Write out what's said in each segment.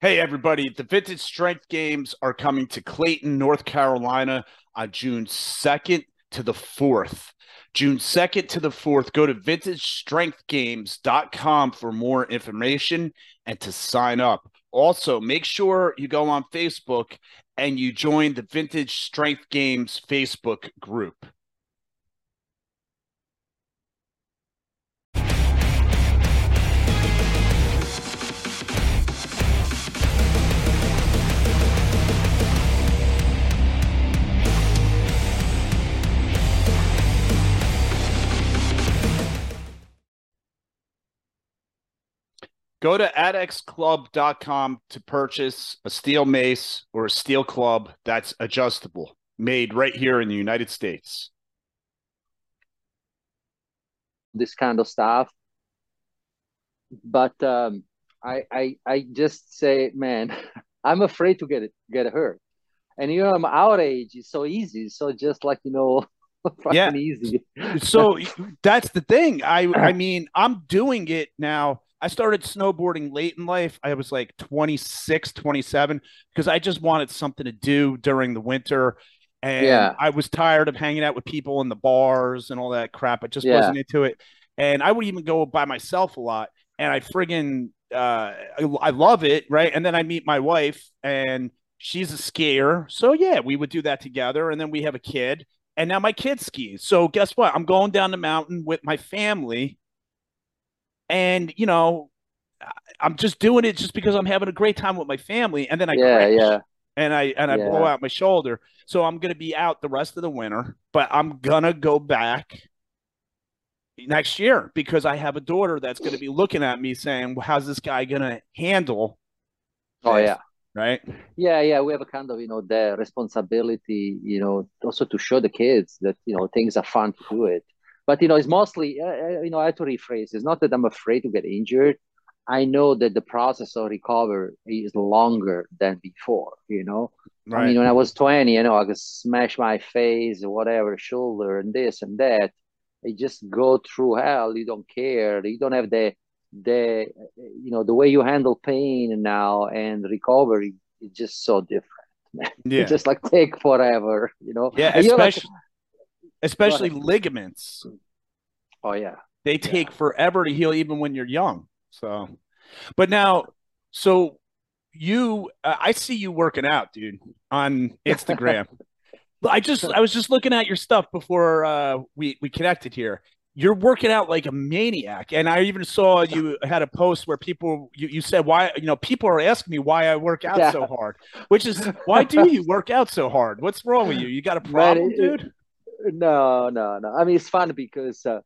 Hey, everybody. The Vintage Strength Games are coming to Clayton, North Carolina on June 2nd to the 4th. June 2nd to the 4th. Go to vintagestrengthgames.com for more information and to sign up. Also, make sure you go on Facebook and you join the Vintage Strength Games Facebook group. Go to adxclub.com to purchase a steel mace or a steel club that's adjustable, made right here in the United States. This kind of stuff. But um, I, I I just say, man, I'm afraid to get it get hurt. And you know, I'm our age, it's so easy. So just like you know, yeah. easy. so that's the thing. I I mean, I'm doing it now I started snowboarding late in life. I was like 26, 27 because I just wanted something to do during the winter. And yeah. I was tired of hanging out with people in the bars and all that crap. I just yeah. wasn't into it. And I would even go by myself a lot. And I friggin' uh, I, I love it, right? And then I meet my wife and she's a skier. So yeah, we would do that together. And then we have a kid. And now my kid skis. So guess what? I'm going down the mountain with my family and you know i'm just doing it just because i'm having a great time with my family. And then i yeah crash, yeah. and i and i yeah. blow out my shoulder. So i'm going to be out the rest of the winter but i'm going to go back next year because i have a daughter that's going to be looking at me saying well, how's this guy going to handle oh this? yeah. Right? Yeah yeah. We have a kind of you know the responsibility you know also to show the kids that you know things are fun to do it but you know, it's mostly uh, uh, you know I have to rephrase. It's not that I'm afraid to get injured. I know that the process of recovery is longer than before. You know, right. I mean, when I was 20, you know, I could smash my face or whatever, shoulder and this and that. You just go through hell. You don't care. You don't have the the you know the way you handle pain now and recovery is just so different. Yeah, it just like take forever. You know. Yeah, especially. Especially ligaments. Oh yeah, they take yeah. forever to heal, even when you're young. So, but now, so you, uh, I see you working out, dude, on Instagram. I just, I was just looking at your stuff before uh, we we connected here. You're working out like a maniac, and I even saw you had a post where people you, you said why you know people are asking me why I work out yeah. so hard, which is why do you work out so hard? What's wrong with you? You got a problem, dude? No, no, no. I mean, it's fun because, uh,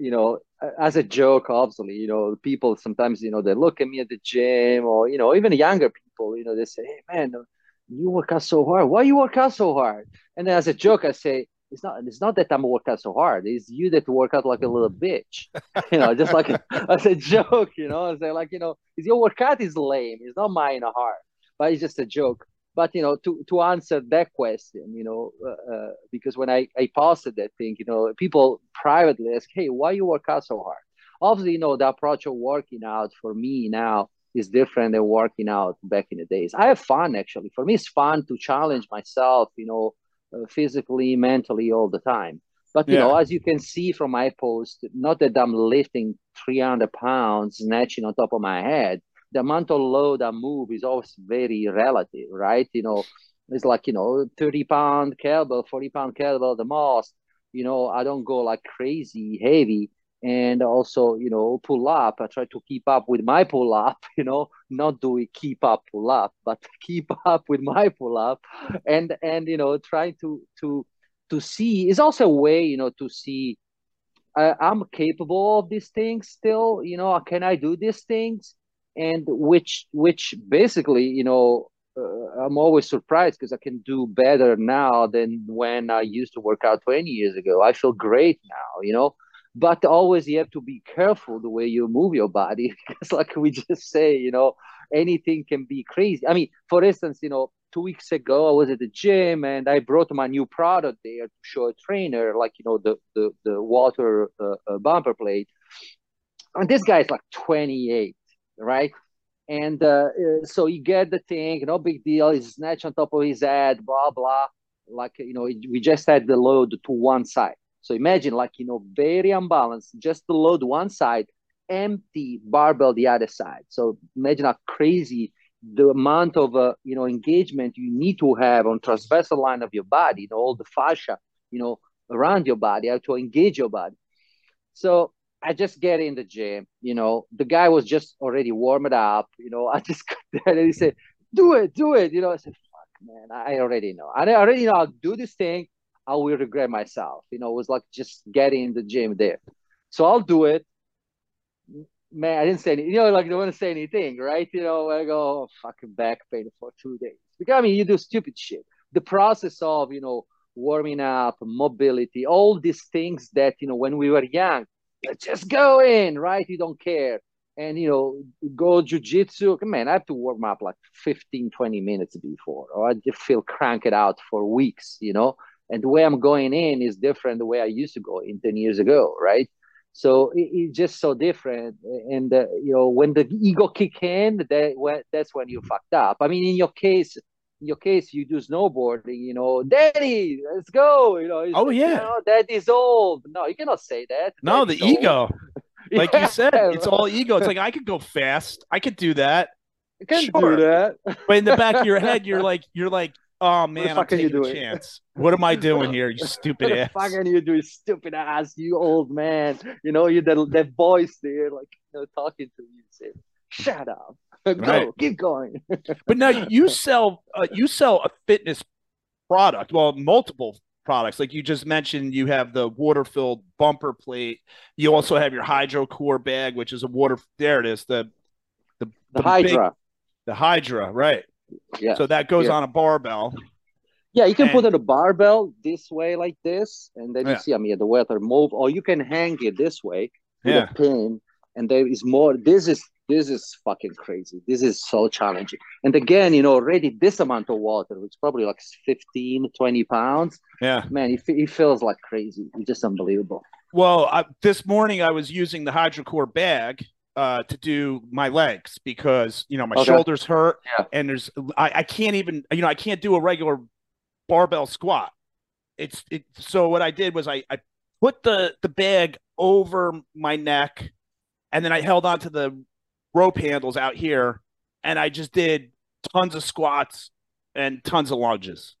you know, as a joke, obviously, you know, people sometimes, you know, they look at me at the gym or, you know, even younger people, you know, they say, hey, man, you work out so hard. Why you work out so hard? And then as a joke, I say, it's not it's not that I'm working out so hard. It's you that work out like a little bitch. you know, just like as a joke, you know, I say like, you know, is your workout is lame. It's not mine hard. But it's just a joke but you know to to answer that question you know uh, uh, because when i i posted that thing you know people privately ask hey why you work out so hard? Obviously you know the approach of working out for me now is different than working out back in the days. I have fun actually. For me it's fun to challenge myself you know uh, physically mentally all the time. But you yeah. know as you can see from my post not that i'm lifting 300 pounds snatching on top of my head the amount of load I move is always very relative, right? You know, it's like, you know, 30 pound kettlebell, 40 pound kettlebell the most. You know, I don't go like crazy heavy. And also, you know, pull up. I try to keep up with my pull up, you know, not do it keep up, pull up, but keep up with my pull up. And and you know, trying to to to see is also a way, you know, to see uh, I'm capable of these things still, you know, can I do these things? And which which basically you know uh, i'm always surprised because i can do better now than when i used to work out 20 years ago. I feel great now you know? But always you have to be careful the way you move your body because like we just say you know anything can be crazy. I mean for instance you know two weeks ago i was at the gym and i brought my new product there to show a trainer like you know the the, the water uh, uh, bumper plate. And this guy is like 28 right? And uh, uh, so he get the thing, no big deal. He's snatch on top of his head, blah blah. Like you know, we just had the load to one side. So imagine like you know, very unbalanced, just the load one side, empty barbell the other side. So imagine how crazy the amount of uh, you know engagement you need to have on transversal line of your body, you know, all the fascia, you know, around your body, how to engage your body. So I just get in the gym, you know, the guy was just already warmed up, you know, I just got there and he said, do it, do it. You know, I said, fuck, man, I already know. I already know I'll do this thing. I will regret myself. You know, it was like just getting in the gym there. So I'll do it. Man, I didn't say anything. You know, like, I don't want to say anything, right? You know, I go, oh, fucking back pain for two days. Because, I mean, you do stupid shit. The process of, you know, warming up, mobility, all these things that, you know, when we were young, just go in, right? You don't care. And, you know, go jujitsu, man, I have to warm up like 15, 20 minutes before, or I just feel cranked out for weeks, you know? And the way I'm going in is different the way I used to go in 10 years ago, right? So it, it's just so different. And, uh, you know, when the ego kick in, that, that's when you fucked up. I mean, in your case, your case, you do snowboarding, you know, daddy, let's go. You know, oh, yeah. You know, that is old. No, you cannot say that. No, the ego. like yeah. you said, it's all ego. It's like, I could go fast. I could do that. I can sure. do that. but in the back of your head, you're like, you're like, oh man, I'm taking a chance. What am I doing here, you stupid ass? What the fuck are you doing, stupid ass, you old man? You know, you that that voice there, like you know, talking to you, say, shut up. Go, right. keep going. but now you sell uh, you sell a fitness product, well, multiple products. Like you just mentioned, you have the water filled bumper plate. You also have your HydroCore bag, which is a water. There it is. The the, the, the Hydra. Big, the Hydra, right? Yeah. So that goes yeah. on a barbell. Yeah, you can and, put it a barbell this way like this, and then you yeah. see, I mean, the water move, or you can hang it this way with yeah. a pin, and there is more. This is this is fucking crazy. This is so challenging. And again, you know, already this amount of water, which probably like 15, 20 pounds. Yeah. Man, it, it feels like crazy. It's just unbelievable. Well, I, this morning I was using the HydroCore bag uh, to do my legs because, you know, my okay. shoulders hurt yeah. and there's, I, I can't even, you know, I can't do a regular barbell squat. It's, it, so what I did was I, I put the, the bag over my neck and then I held on to the rope handles out here, and I just did tons of squats and tons of lunges.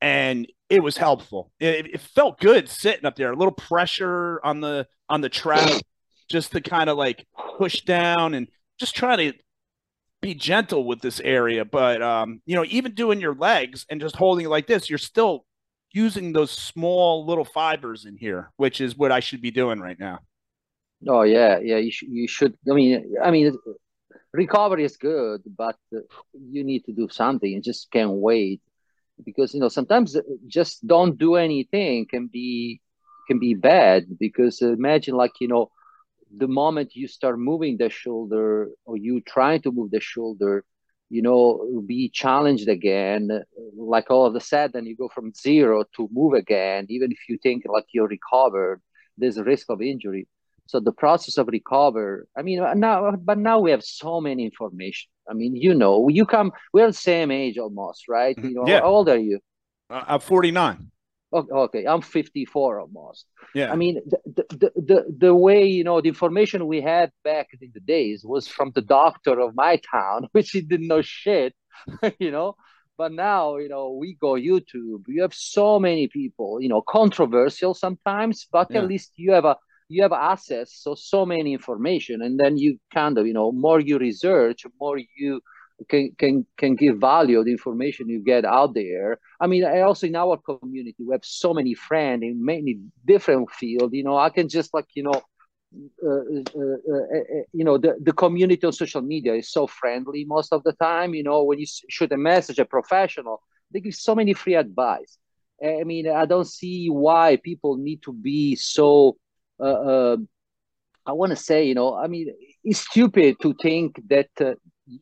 And it was helpful. It, it felt good sitting up there. A little pressure on the on the track, just to kind of like push down and just try to be gentle with this area. But um, you know, even doing your legs and just holding it like this, you're still using those small little fibers in here, which is what I should be doing right now. Oh yeah, yeah. You should. You should. I mean, I mean, recovery is good, but you need to do something. You just can't wait because you know sometimes just don't do anything can be can be bad because imagine like you know the moment you start moving the shoulder or you trying to move the shoulder you know be challenged again like all of a sudden you go from zero to move again even if you think like you're recovered there's a risk of injury so the process of recover i mean uh, now uh, but now we have so many information. I mean you know you come we're the same age almost right? Mm-hmm. You know yeah. how old are you? Uh, i'm 49 okay i'm 54 almost. Yeah. I mean the, the, the, the way you know the information we had back in the days was from the doctor of my town which he didn't know shit you know? But now you know we go youtube you have so many people you know controversial sometimes but yeah. at least you have a you have access so so many information and then you kind of you know more you research more you can can can give value the information you get out there. I mean I also in our community we have so many friends in many different fields you know i can just like you know uh, uh, uh, uh, you know the, the community on social media is so friendly most of the time you know when you shoot a message a professional they give so many free advice. I mean i don't see why people need to be so uh, uh, I want to say, you know, I mean, it's stupid to think that uh,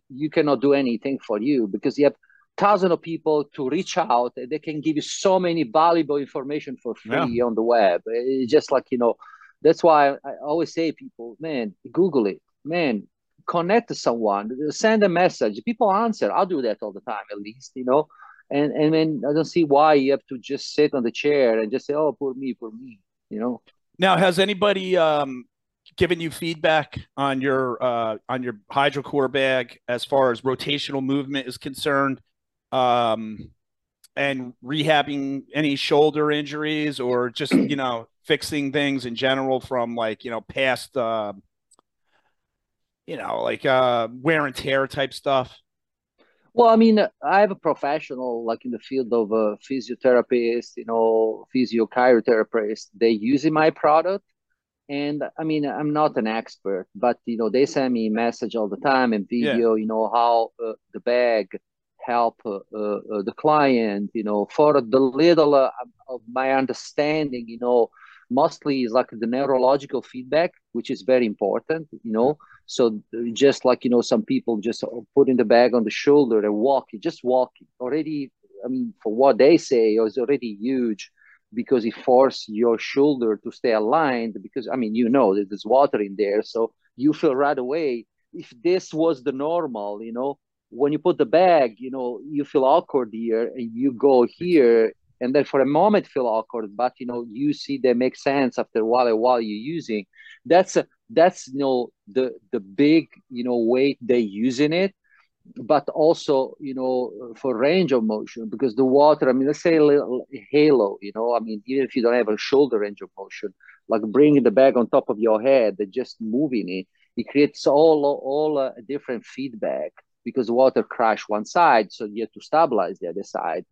you cannot do anything for you because you have thousands of people to reach out and they can give you so many valuable information for free yeah. on the web. It's just like, you know, that's why I always say people, man, Google it, man, connect to someone, send a message. People answer. I'll do that all the time, at least, you know. And and then I don't see why you have to just sit on the chair and just say, "Oh, poor me, for me," you know. Now, has anybody um, given you feedback on your uh, on your hydrocore bag as far as rotational movement is concerned, um, and rehabbing any shoulder injuries, or just you know fixing things in general from like you know past uh, you know like uh, wear and tear type stuff? Well, I mean, I have a professional like in the field of a physiotherapist, you know, physiotherapist. They using my product, and I mean, I'm not an expert, but you know, they send me message all the time and video. Yeah. You know how uh, the bag help uh, uh, the client. You know, for the little uh, of my understanding, you know, mostly is like the neurological feedback, which is very important. You know, so just like you know, some people just putting the bag on the shoulder and walking, just walking already. I mean, for what they say, is already huge because it forces your shoulder to stay aligned. Because I mean, you know, there's water in there, so you feel right away. If this was the normal, you know, when you put the bag, you know, you feel awkward here, and you go here, and then for a moment feel awkward, but you know, you see they make sense after a while while you're using. That's a, that's you know the the big you know weight they're using it but also you know for range of motion because the water i mean let's say a little halo you know i mean even if you don't have a shoulder range of motion like bringing the bag on top of your head and just moving it it creates all all a different feedback because water crash one side so you have to stabilize the other side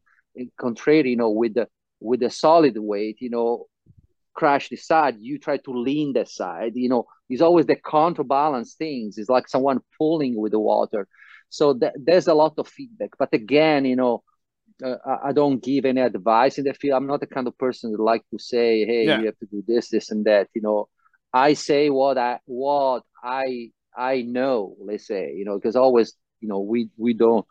contrary you know with the with the solid weight you know crash the side you try to lean the side you know it's always the counterbalance things it's like someone pulling with the water so th- there's a lot of feedback. But again, you know, uh, I don't give any advice in the field. I'm not the kind of person that like to say, "Hey, yeah. you have to do this, this, and that." You know, I say what I what I I know. Let's say, you know, because always, you know, we we don't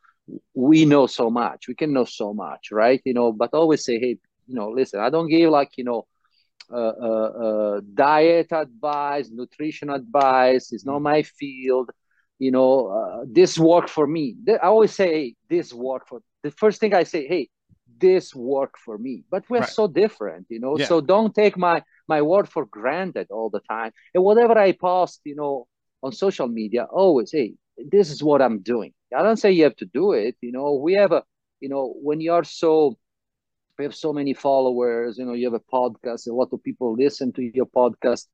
we know so much. We can know so much, right? You know, but always say, "Hey, you know, listen, I don't give like you know." Uh, uh, uh, diet advice, nutrition advice. It's not my field you know, uh, this worked for me. I always say, hey, this worked for. The first thing I say, hey, this worked for me. But we're right. so different, you know. Yeah. So don't take my my word for granted all the time. And whatever I post, you know, on social media, always, hey, this is what I'm doing. I don't say you have to do it. You know, we have a, you know, when you are so, we have so many followers. You know, you have a podcast. A lot of people listen to your podcast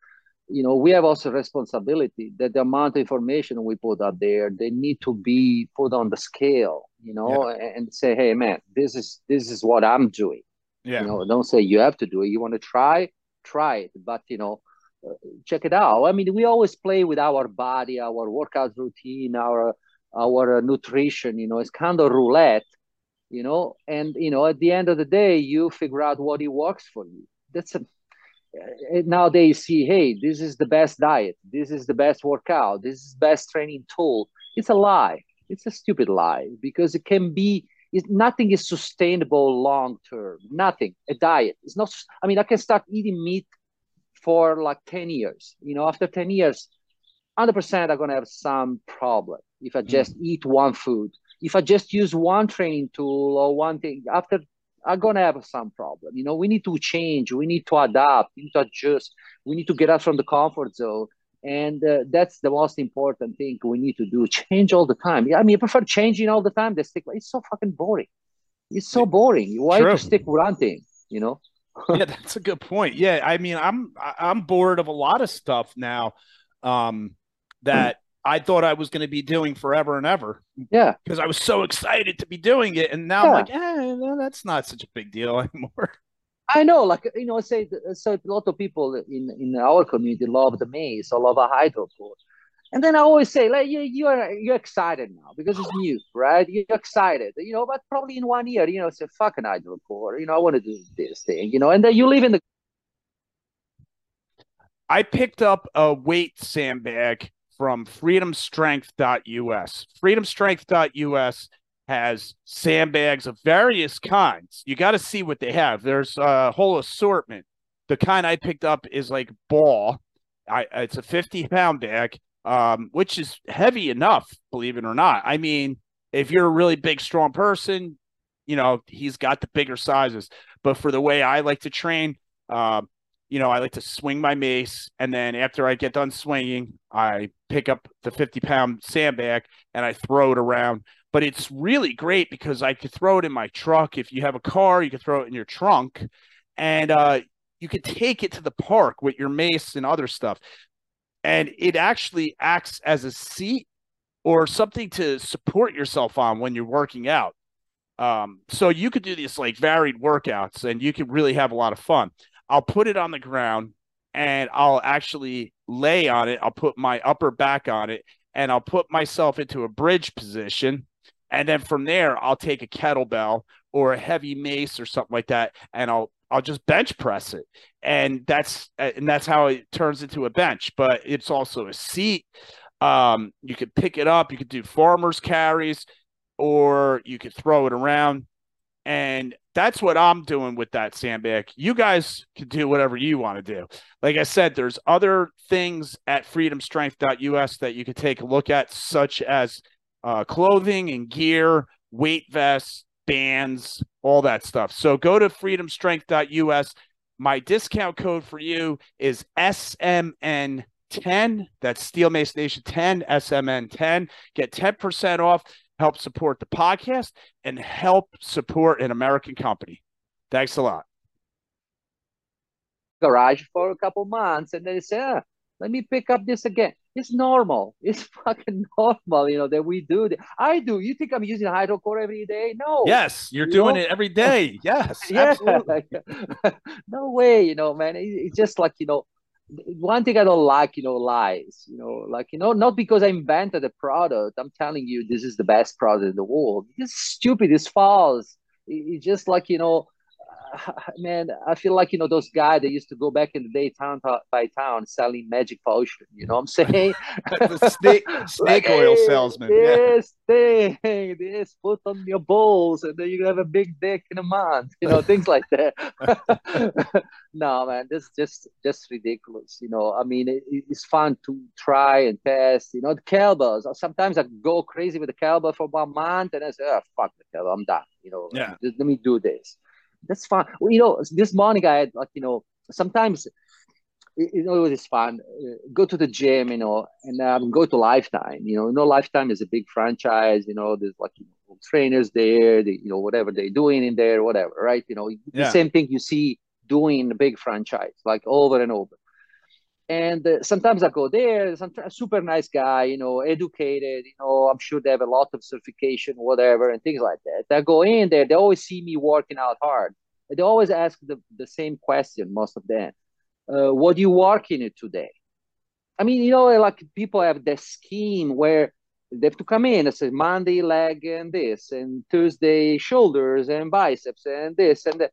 you know we have also responsibility that the amount of information we put out there they need to be put on the scale you know yeah. and say hey man this is this is what i'm doing yeah. you know don't say you have to do it you want to try try it but you know uh, check it out i mean we always play with our body our workout routine our our nutrition you know it's kind of roulette you know and you know at the end of the day you figure out what it works for you. That's a uh, now they see hey this is the best diet this is the best workout this is best training tool. It's a lie. It's a stupid lie because it can be it, nothing is sustainable long term. Nothing. A diet. It's not i mean i can start eating meat for like 10 years. You know after 10 years 100% i'm going to have some problem if i mm. just mm. eat one food if i just use one training tool or one thing after I'm to have some problem. You know, we need to change, we need to adapt, we need to adjust, we need to get out from the comfort zone. And uh, that's the most important thing we need to do. Change all the time. I mean, I prefer changing all the time than stick. It's so fucking boring. It's so boring. Why True. to stick one thing? You know. yeah, that's a good point. Yeah, I mean, I'm I'm bored of a lot of stuff now. Um, that I thought I was going to be doing forever and ever. Yeah. Because I was so excited to be doing it. And now yeah. I'm like, eh, no, that's not such a big deal anymore. I know, like, you know, I say, so a lot of people in, in our community love the mace or love a hydrocore. And then I always say, like, you, you're, you're excited now because it's new, right? You're excited, you know, but probably in one year, you know, say, fucking hydrocore, you know, I want to do this thing, you know, and then you live in the. I picked up a weight sandbag from freedomstrength.us. Freedomstrength.us has sandbags of various kinds. You got to see what they have. There's a whole assortment. The kind I picked up is like ball. I it's a 50 pound bag. um, which is heavy enough, believe it or not. I mean, if you're a really big, strong person, you know, he's got the bigger sizes. But for the way I like to train, um, you know, I like to swing my mace, and then after I get done swinging, I pick up the 50 pound sandbag and I throw it around. But it's really great because I could throw it in my truck. If you have a car, you can throw it in your trunk, and uh, you could take it to the park with your mace and other stuff. And it actually acts as a seat or something to support yourself on when you're working out. Um, so you could do these like varied workouts and you could really have a lot of fun. I'll put it on the ground and I'll actually lay on it. I'll put my upper back on it and I'll put myself into a bridge position. And then from there, I'll take a kettlebell or a heavy mace or something like that, and I'll I'll just bench press it, and that's and that's how it turns into a bench. But it's also a seat. Um, you could pick it up. You could do farmers carries, or you could throw it around. And that's what I'm doing with that sandbag. You guys can do whatever you want to do. Like I said, there's other things at freedomstrength.us that you could take a look at, such as uh, clothing and gear, weight vests, bands, all that stuff. So go to freedomstrength.us. My discount code for you is SMN10. That's Steel Mace Nation 10, SMN10. Get 10% off help support the podcast, and help support an American company. Thanks a lot. Garage for a couple months, and then they say, ah, let me pick up this again. It's normal. It's fucking normal, you know, that we do. That. I do. You think I'm using hydrocore every day? No. Yes, you're you doing know? it every day. Yes, yeah. absolutely. no way, you know, man. It's just like, you know, one thing I don't like, you know, lies. You know, like you know, not because I invented a product. I'm telling you, this is the best product in the world. It's stupid. It's false. It's just like you know, man, I feel like you know those guys that used to go back in the day town by town selling magic potion. You know what I'm saying? snake, snake like, oil hey, salesman. This yeah. thing, this put on your balls, and then you have a big dick in a month. You know things like that. no, man, this just just ridiculous. You know, I mean, it, it's fun to try and test. You know, the kettlebells. Sometimes I go crazy with the kettlebell for about a month, and I say, "Oh, fuck the kettlebell, I'm done." You know, yeah. let me do this that's fine. Well, you know, this morning I had like, you know, sometimes you know it was fun. Uh, go to the gym, you know, and um, go to Lifetime. You know, you know, Lifetime is a big franchise. You know, there's like you know, trainers there. They, you know, whatever they're doing in there, whatever, right? You know, the same thing you see doing a big franchise, like over and over. And uh, sometimes I go there. Some super nice guy, you know, educated. You know, I'm sure they have a lot of certification, whatever, and things like that. I go in there. They always see me working out hard. They always ask the, the same question. Most of them, uh, what do you working it today? I mean, you know, like people have the scheme where they have to come in and say Monday leg and this, and Tuesday shoulders and biceps and this and that.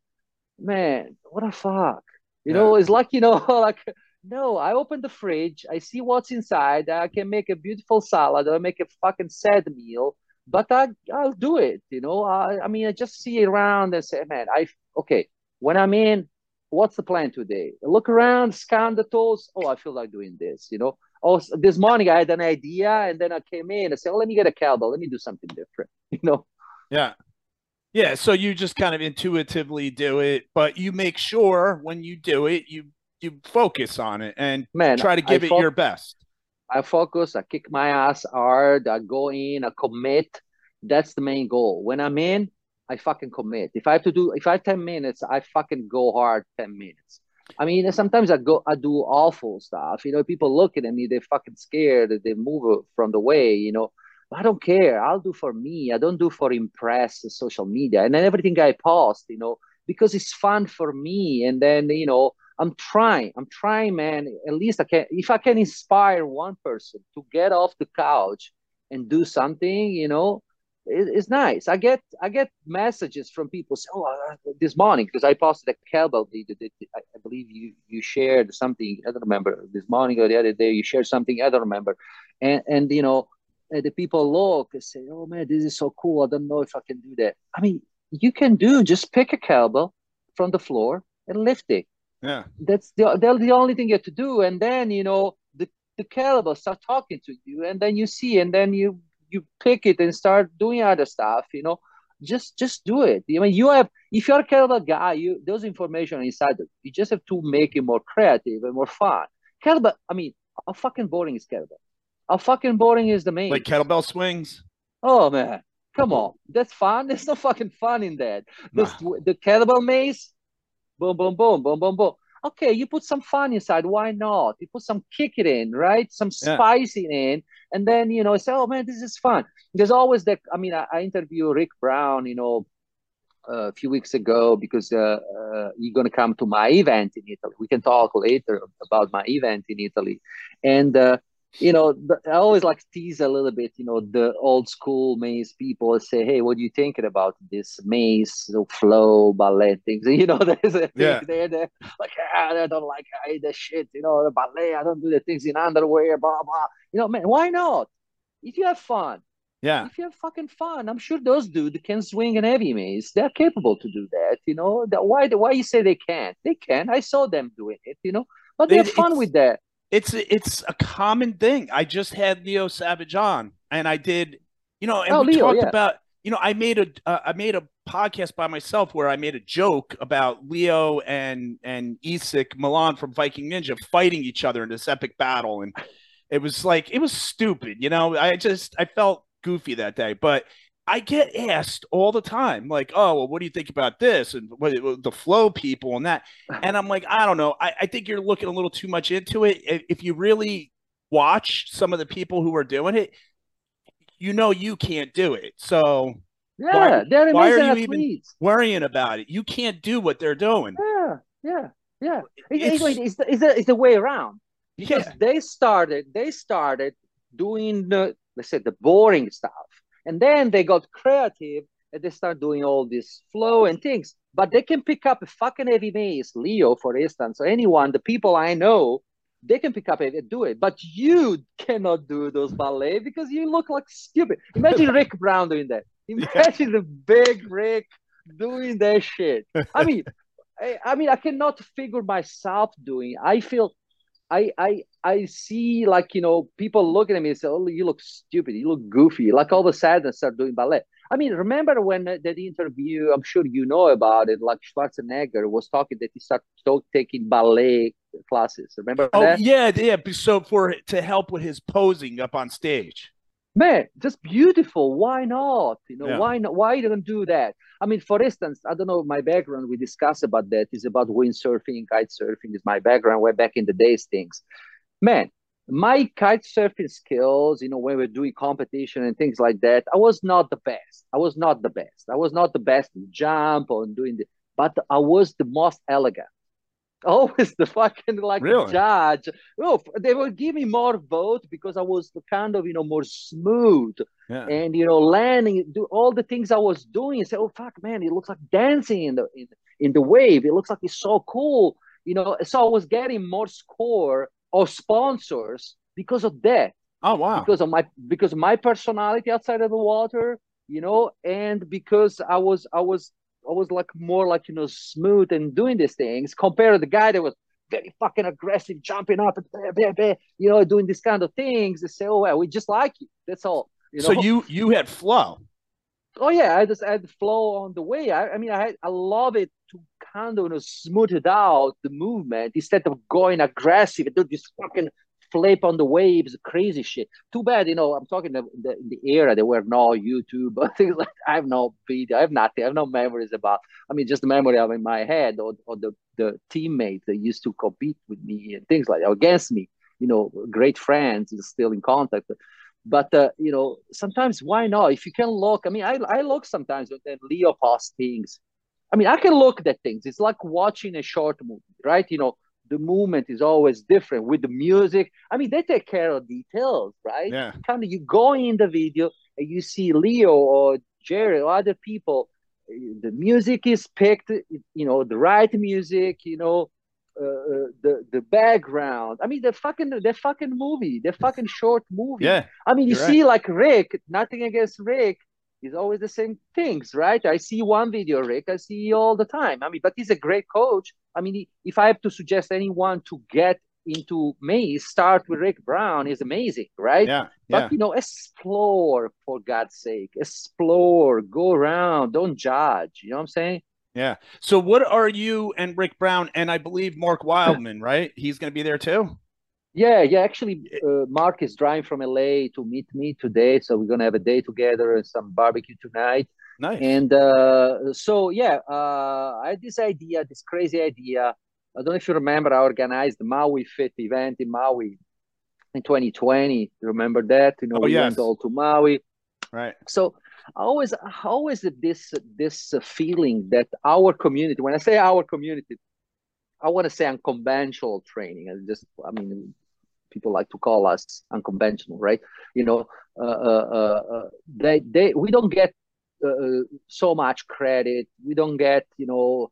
Man, what a fuck! You yeah. know, it's like you know, like no, I open the fridge, I see what's inside. I can make a beautiful salad, I make a fucking sad meal, but I I'll do it. You know, I I mean, I just see around and say, man, I okay. When I'm in, what's the plan today? I look around, scan the tools. Oh, I feel like doing this. You know. Oh, this morning I had an idea, and then I came in and said, oh, let me get a kettlebell. Let me do something different. You know. Yeah. Yeah, so you just kind of intuitively do it, but you make sure when you do it, you you focus on it and Man, try to give I it fo- your best. I focus, I kick my ass hard, I go in, I commit. That's the main goal. When I'm in, I fucking commit. If I have to do if I have 10 minutes, I fucking go hard 10 minutes. I mean, sometimes I go, I do awful stuff. You know, people looking at me, they're fucking scared. They move from the way. You know, I don't care. I'll do for me. I don't do for impress social media. And then everything I post, you know, because it's fun for me. And then you know, I'm trying. I'm trying, man. At least I can. If I can inspire one person to get off the couch and do something, you know, it, it's nice. I get I get messages from people. Say, oh, uh, this morning because I posted a kettlebell. I, I believe you you shared something. I don't remember this morning or the other day. You shared something. I don't remember. And and you know, the people look and say, oh man, this is so cool. I don't know if I can do that. I mean, you can do. Just pick a kettlebell from the floor and lift it yeah. That's the, that's the only thing you have to do. And then, you know, the the kettlebell start talking to you, and then you see, and then you you pick it and start doing other stuff. You know, just just do it. I mean, you have if you're a kettlebell guy, you those information inside. You just have to make it more creative and more fun. Kettlebell. I mean, how fucking boring is kettlebell? How fucking boring is the main? Like kettlebell swings. Oh man, come on, that's fun. There's no fucking fun in that. The, nah. the kettlebell mace, boom, boom, boom, boom, boom, boom. Okay, you put some fun inside. Why not? You put some kick it in, right? Some spice yeah. in, and then you know, say, oh man, this is fun. There's always that. I mean, I, I interview Rick Brown, you know, uh, a few weeks ago because uh, uh, you're going to come to my event in Italy. We can talk later about my event in Italy. And uh, you know, I always like tease a little bit, you know, the old school mace people say, Hey, what are you thinking about this mace, flow, ballet things? You know, there's a yeah. there, they're like, ah, I don't like I the shit, you know, the ballet, I don't do the things in underwear, blah, blah. You know, man, why not? If you have fun, yeah. If you have fucking fun, I'm sure those dudes can swing an heavy mace. They're capable to do that, you know. That why why you say they can't? They can. I saw them doing it, you know. But they have fun with that it's it's a common thing. I just had Leo Savage on, and I did, you know, and oh, we Leo, talked yeah. about, you know, I made a uh, I made a podcast by myself where I made a joke about Leo and and Isaac Milan from Viking Ninja fighting each other in this epic battle, and it was like it was stupid, you know. I just I felt goofy that day, but I get asked all the time, like, "Oh, well, what do you think about this?" and what, the flow people and that. And I'm like, I don't know. I, I think you're looking a little too much into it. If you really watch some of the people who are doing it, you know you can't do it. So yeah, why, they're why are you athletes. even worrying about it? You can't do what they're doing. Yeah, yeah, yeah. It's, it's, the, it's, the, it's the way around because yeah. they started they started doing the let's say the boring stuff and then they got creative and they start doing all this flow and things. But they can pick up a fucking heavy mace, Leo, for instance, or anyone, the people I know, they can pick up it and do it. But you cannot do those ballet because you look like stupid. Imagine Rick Brown doing that. Imagine yeah. the big Rick doing that shit. I mean, I, I mean, I cannot figure myself doing. I feel I I I see like you know people looking at me and say, "Oh, you look stupid. You look goofy." Like all of a sudden, start doing ballet. I mean, remember when that interview? I'm sure you know about it. Like Schwarzenegger was talking that he started taking ballet classes. Remember? Oh that? yeah, yeah. So for to help with his posing up on stage man, just beautiful. Why not? You know, yeah. why not? Why don't do that? I mean, for instance, I don't know my background. We discussed about that. Is about windsurfing, kite surfing. Is my background. Way back in the days, things. Man, my kite surfing skills. You know, when we're doing competition and things like that, I was not the best. I was not the best. I was not the best in jump or doing the. But I was the most elegant always the fucking like really? judge. Oh, they would give me more vote because I was kind of you know more smooth yeah. and you know landing, do all the things I was doing. And say, oh fuck, man, it looks like dancing in the in, in the wave. It looks like it's so cool, you know. So I was getting more score or sponsors because of that. Oh wow! Because of my because of my personality outside of the water, you know, and because I was I was I was like more like you know smooth and doing these things compared to the guy that was very fucking aggressive, jumping up and blah, blah, blah, you know doing this kind of things. They say, oh well, we just like you. That's all. You know? So you you had flow. Oh yeah, I just had flow on the way. I, I mean, I I love it to kind of you know, smooth it out the movement instead of going aggressive and do this fucking flip on the waves, crazy shit. Too bad, you know. I'm talking in the, the era there were no YouTube, but things like I have no video, I have nothing, I have no memories about. I mean, just the memory of in my head or, or the the teammates that used to compete with me and things like that against me. You know, great friends, still in contact. But uh, you know, sometimes why not? If you can look, I mean, I I look sometimes when Leo posts things. I mean, I can look at things. It's like watching a short movie, right? You know, the movement is always different with the music. I mean, they take care of details, right? Yeah. Kind of you go in the video and you see Leo or Jerry or other people. The music is picked, you know, the right music, you know, uh, uh the the background. I mean, the fucking the fucking movie, the fucking short movie. Yeah. I mean, you see, right. like Rick. Nothing against Rick, He's always the same things, right? I see one video, Rick. I see all the time. I mean, but he's a great coach. I mean, if I have to suggest anyone to get into Mace start with Rick Brown is amazing, right? Yeah. But Yeah. you know, explore for God's sake. Explore, go around, don't judge. You know what I'm saying? Yeah. So what are you and Rick Brown and I believe Mark Wildman, right? He's going to be there too. Yeah, yeah. Actually, uh, Mark is driving from LA to meet me today, so we're gonna have a day together and some barbecue tonight. Nice. And uh, so, yeah, uh, I had this idea, this crazy idea. I don't know if you remember, I organized the Maui Fit event in Maui in 2020. You remember that? You know, Oh, we yes. went all to Maui. right. So I always, I always this this feeling that our community. When I say our community, I want to say unconventional training. And just, I mean, people like to call us unconventional, right? You know, uh, uh, uh, uh, they they we don't get uh, so much credit. We don't get, you know.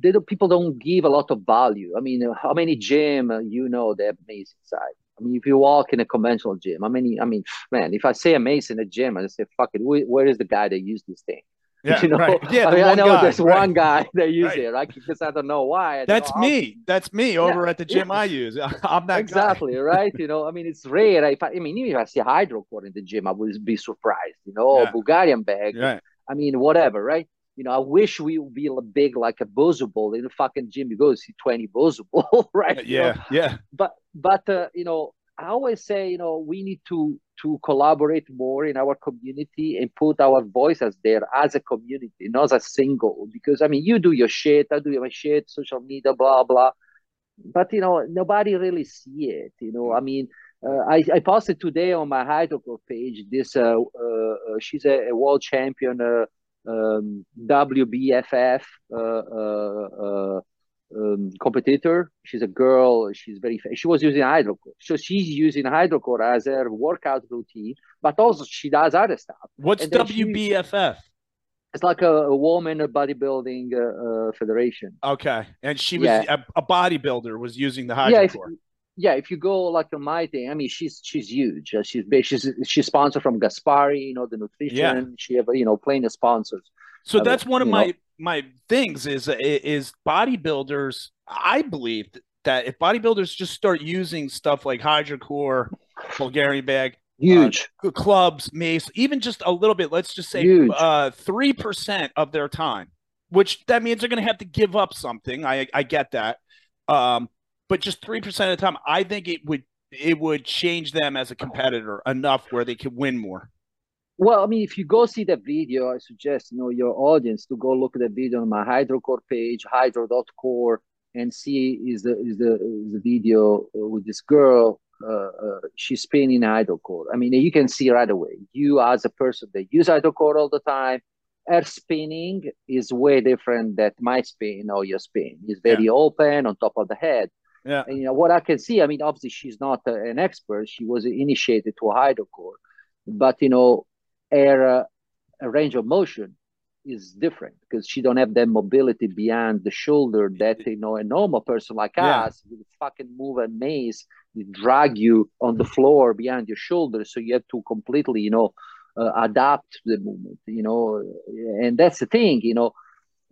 They don't, people don't give a lot of value. I mean, how many gym you know have amazing side. I mean, if you walk in a conventional gym, how many? I mean, man, if I say amazing in a gym, I say, "Fuck it, where is the guy that used this thing?" Yeah. you know, right. Yeah. I mean, I know guy, there's right. one guy that uses Right. it, right? Because I don't know why. That's know me. That's me over at the gym I use. I'm that guy. exactly right. You know, I mean, it's rare. If I, I mean, even if I see a hydrocore in the gym, I would be surprised. You know, Yeah. Bulgarian bag. Right. I mean, whatever, right? You know, I wish we would be big like a Bosu Ball in the fucking gym. You go see 20 Bosu Ball, right? You know, Yeah. Yeah. but but uh, you know i always say you know we need to to collaborate more in our community and put our voices there as a community not as a single. Because i mean you do your shit i do my shit social media blah blah. But you know nobody really see it you know. I mean uh, I, I posted today on my hydrocore page this uh, uh, uh, she's a, a world champion uh, um, WBFF um, competitor. She's a girl. She's very. She was using hydrocore, so she's using hydrocore as her workout routine. But also she does other stuff. What's And then she- WBFF? It's like a, a woman bodybuilding uh, uh, federation. Okay. And she was Yeah. a, a bodybuilder was using the Yeah, if, hydrocore. yeah. If you go like on my thing, I mean, she's she's huge. Uh, She's. She's she's sponsored from Gaspari. You know the nutrition. Yeah. She have you know plenty of sponsors. So that's one of my know. My things is is bodybuilders. I believe that if bodybuilders just start using stuff like hydrocore, Bulgarian bag, Huge. cl- clubs, mace, even just a little bit. Let's just say uh three percent of their time, which that means they're going to have to give up something. I I get that, um, but just three percent of the time, I think it would it would change them as a competitor enough where they could win more. Well, I mean, if you go see the video, I suggest you know your audience to go look at the video on my hydrocore page, hydro.core, and see is the is the is the video with this girl. Uh, uh, she's spinning hydrocore. I mean, you can see right away. You as a person that use hydrocore all the time, her spinning is way different than my spin or your spin. It's very open on top of the head. Yeah. And you know what I can see. I mean, obviously she's not uh, an expert. She was initiated to hydrocore, but you know, her uh, range of motion is different because she don't have that mobility beyond the shoulder that you know a normal person like Yeah. us with fucking move a mace drag you on the floor behind your shoulder. So you have to completely you know uh, adapt to the movement you know and that's the thing you know.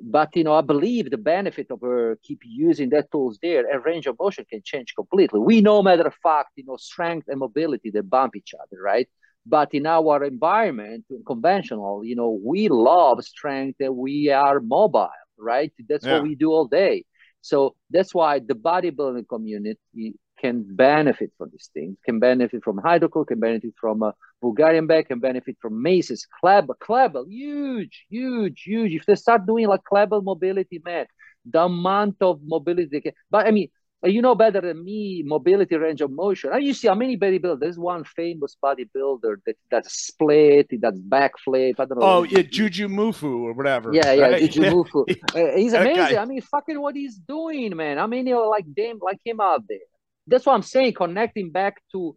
But you know i believe the benefit of her keep using that tools there and range of motion can change completely. We know matter of fact you know strength and mobility they bump each other right but in our environment conventional you know we love strength and we are mobile right? That's Yeah. what we do all day. So that's why the bodybuilding community can benefit from these things can benefit from hydrocore can benefit from uh, bulgarian bag, can benefit from maces Klebel, Klebel, huge huge huge. If they start doing like Klebel mobility man the amount of mobility they can but i mean you know better than me mobility range of motion. And you see how many bodybuilders. There's one famous bodybuilder that does split, he does backflip. I don't know. Oh yeah, Juju Mufu or whatever. Yeah, yeah, right? Juju Mufu. Uh, he's amazing. I mean, fucking what he's doing, man. I mean, you know, like them, like him out there. That's what I'm saying. Connecting back to